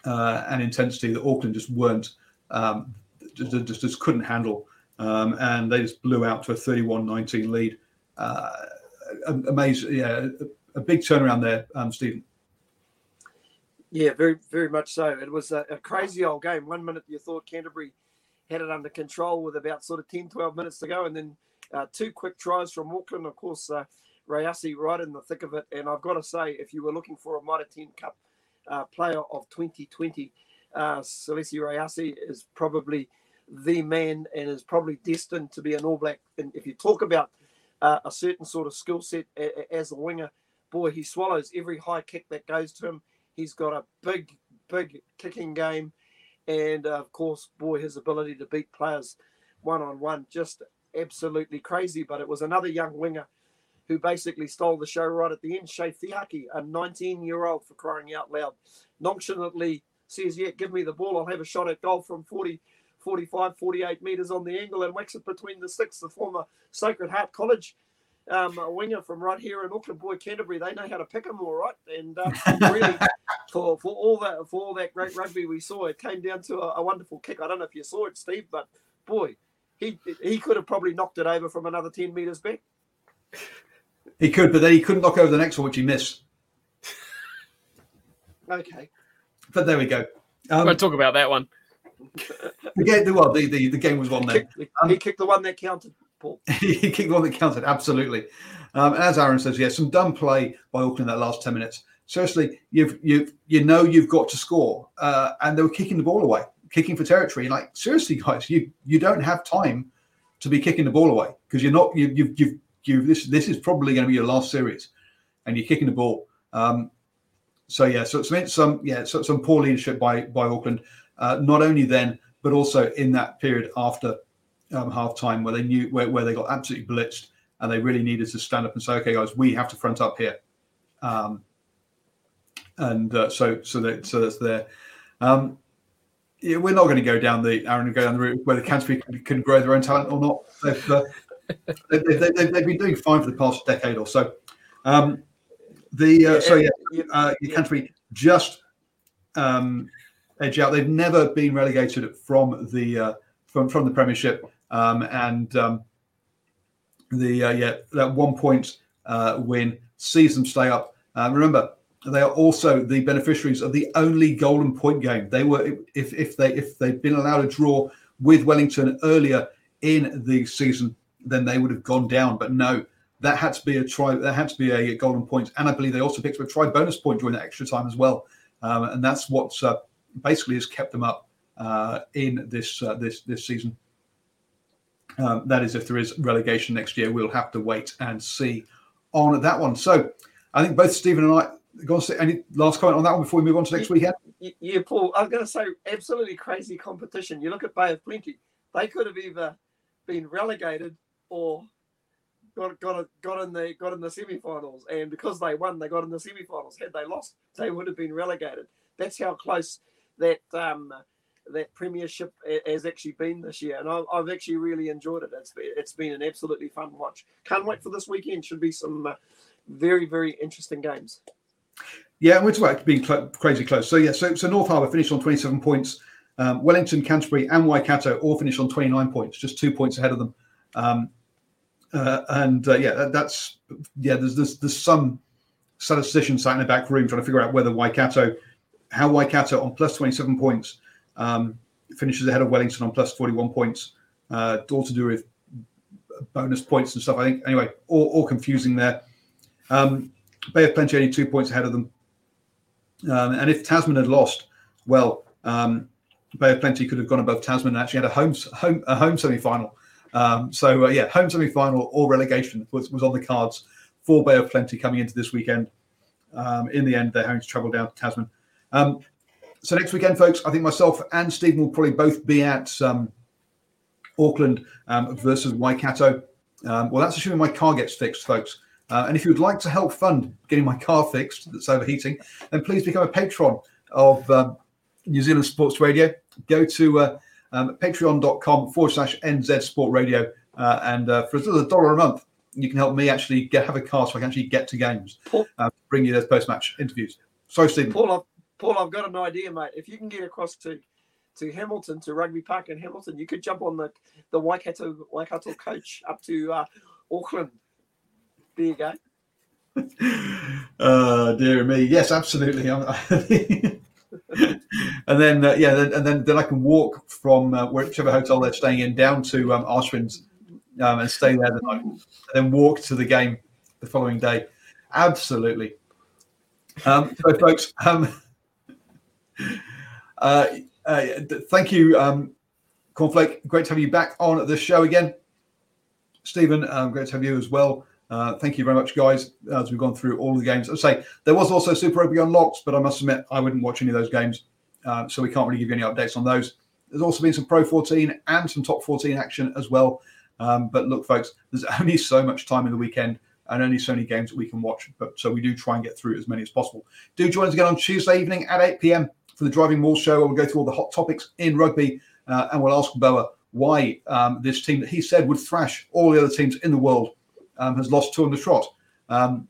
Speaker 1: uh, and intensity that Auckland just weren't, um, just, just, just, couldn't handle. Um, and they just blew out to a 31 19 lead. Uh, amazing, yeah, a, a, big turnaround there, um, Stephen.
Speaker 3: Yeah, very, very much so. It was a, a, crazy old game. One minute you thought Canterbury had it under control with about sort of 10, 12 minutes to go, and then uh, two quick tries from Auckland. Of course, uh, Rayasi right in the thick of it. And I've got to say, if you were looking for a Mitre 10 Cup uh, player of 2020, uh, Salesi Rayasi is probably the man and is probably destined to be an All Black. And if you talk about uh, a certain sort of skill set as a winger, boy, he swallows every high kick that goes to him He's got a big, big kicking game. And uh, of course, boy, his ability to beat players one on one, just absolutely crazy. But it was another young winger who basically stole the show right at the end. Chay Fihaki, a 19 year old for crying out loud, nonchalantly says, Yeah, give me the ball. I'll have a shot at goal from 40, 45, 48 metres on the angle and whacks it between the sticks. The former Sacred Heart College um, a winger from right here in Auckland, boy Canterbury, they know how to pick them all right. And um, really, for for all that for all that great rugby we saw, it came down to a, a, wonderful kick. I don't know if you saw it, Steve, but boy, he he could have probably knocked it over from another ten meters back.
Speaker 1: He could, but then he couldn't knock over the next one, which he missed.
Speaker 3: okay,
Speaker 1: but there we go.
Speaker 2: Um, we'll talk about that one.
Speaker 1: The game, well, the, the, the game was one there.
Speaker 3: Um, he kicked the one that counted. Paul.
Speaker 1: he kicked the one that counted, absolutely. Um, as Aaron says, yeah, some dumb play by Auckland that last 10 minutes. Seriously, you've you you know you've got to score. Uh, and they were kicking the ball away, kicking for territory. Like, seriously, guys, you you don't have time to be kicking the ball away because you're not you you've you've you this this is probably going to be your last series and you're kicking the ball. Um, so yeah, so some some yeah, so some poor leadership by by Auckland. Uh, not only then, but also in that period after um, half time where they knew where, where they got absolutely blitzed and they really needed to stand up and say, okay, guys, we have to front up here. Um, and uh, so so that so that's there. Um, yeah, we're not going to go down the Aaron and go down the route whether Canterbury can, can grow their own talent or not. They've, uh, they, have they, they, been doing fine for the past decade or so. Um, the uh, so yeah, uh, Canterbury just um, edge out. They've never been relegated from the uh, from from the Premiership, um, and um, the uh, yeah that one point uh, win sees them stay up. Uh, remember, they are also the beneficiaries of the only golden point game. They were if if they if they'd been allowed a draw with Wellington earlier in the season, then they would have gone down. But no, that had to be a try. That had to be a golden point. and I believe they also picked up a try bonus point during that extra time as well. Um, and that's what uh, basically has kept them up uh, in this uh, this this season. Um, that is, if there is relegation next year, we'll have to wait and see on that one. So, I think both Stephen and I Go on, any last comment on that one before we move on to next weekend?
Speaker 3: Yeah, Paul. I was going to say absolutely crazy competition. You look at Bay of Plenty; they could have either been relegated or got got got in the got in the semi-finals, and because they won, they got in the semi-finals. Had they lost, they would have been relegated. That's how close that um, that premiership has actually been this year, and I've, I've actually really enjoyed it. It's it's been an absolutely fun watch. Can't wait for this weekend. Should be some uh, very very interesting games.
Speaker 1: Yeah, we're talking about being cl- crazy close. So yeah, so so North Harbour finished on 27 points. Um, Wellington, Canterbury, and Waikato all finished on 29 points, just two points ahead of them. Um, uh, and uh, yeah, that, that's yeah. There's, there's there's some statistician sat in the back room trying to figure out whether Waikato, how Waikato on plus 27 points um, finishes ahead of Wellington on plus 41 points. Uh, all to do with bonus points and stuff. I think anyway, all, all confusing there. Um, Bay of Plenty only two points ahead of them. Um, and if Tasman had lost, well, um, Bay of Plenty could have gone above Tasman and actually had a home home a home semi final. Um, so uh, yeah, home semi final or relegation was, was on the cards for Bay of Plenty coming into this weekend. Um, in the end, they're having to travel down to Tasman. Um, so next weekend, folks, I think myself and Stephen will probably both be at um, Auckland versus Waikato. well, that's assuming my car gets fixed, folks. Uh, and if you would like to help fund getting my car fixed that's overheating, then please become a patron of um, New Zealand Sports Radio. Go to uh, um, patreon.com forward slash NZ Sport Radio. Uh, and uh, for as little as a dollar a month, you can help me actually get have a car so I can actually get to games, uh, bring you those post match interviews. Sorry, Stephen.
Speaker 3: Paul, I've, Paul, I've got an idea, mate. If you can get across to to Hamilton, to Rugby Park in Hamilton, you could jump on the, the Waikato, Waikato coach up to uh, Auckland there you go.
Speaker 1: oh dear me! Yes, absolutely. and then uh, yeah, then, and then then I can walk from uh, whichever hotel they're staying in down to um, Ashwin's um, and stay there the night, and then walk to the game the following day. Absolutely. Um, so, folks, um, uh, uh, thank you, um, Cornflake. Great to have you back on the show again. Stephen, um, great to have you as well. Uh, thank you very much, guys, as we've gone through all the games. I say there was also Super Rugby Unlocked, but I must admit I wouldn't watch any of those games, uh, so we can't really give you any updates on those. There's also been some Pro 14 and some Top 14 action as well. Um, but look, folks, there's only so much time in the weekend and only so many games that we can watch. But so we do try and get through as many as possible. Do join us again on Tuesday evening at 8 p.m. for the Driving Maul Show, where we'll go through all the hot topics in rugby uh, and we'll ask Boa why um, this team that he said would thrash all the other teams in the world um, has lost two on the trot. Um,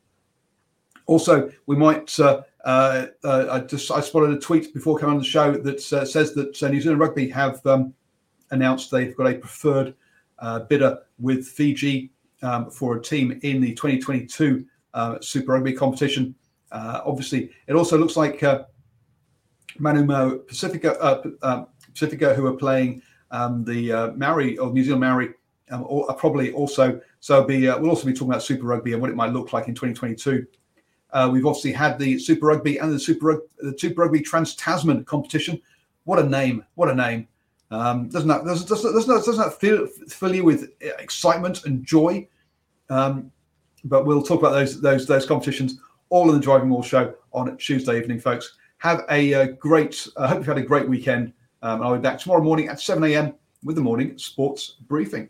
Speaker 1: also, we might. Uh, uh, uh, I just I spotted a tweet before coming on the show that uh, says that uh, New Zealand Rugby have um, announced they've got a preferred bidder with Fiji um, for a team in the 2022 Super Rugby competition. obviously, it also looks like Moana Pasifika, Pasifika, who are playing um, the Maori or New Zealand Maori, um, or, probably also so be, uh, we'll also be talking about Super Rugby and what it might look like in 2022. Uh, we've obviously had the Super Rugby and the Super, the Super Rugby Trans Tasman competition. What a name! What a name! Um, doesn't that doesn't, doesn't, doesn't that fill, fill you with excitement and joy? Um, but we'll talk about those those those competitions all in the Driving Maul show on Tuesday evening, folks. Have a uh, great. I uh, hope you've had a great weekend. Um, I'll be back tomorrow morning at 7 a.m. with the morning sports briefing.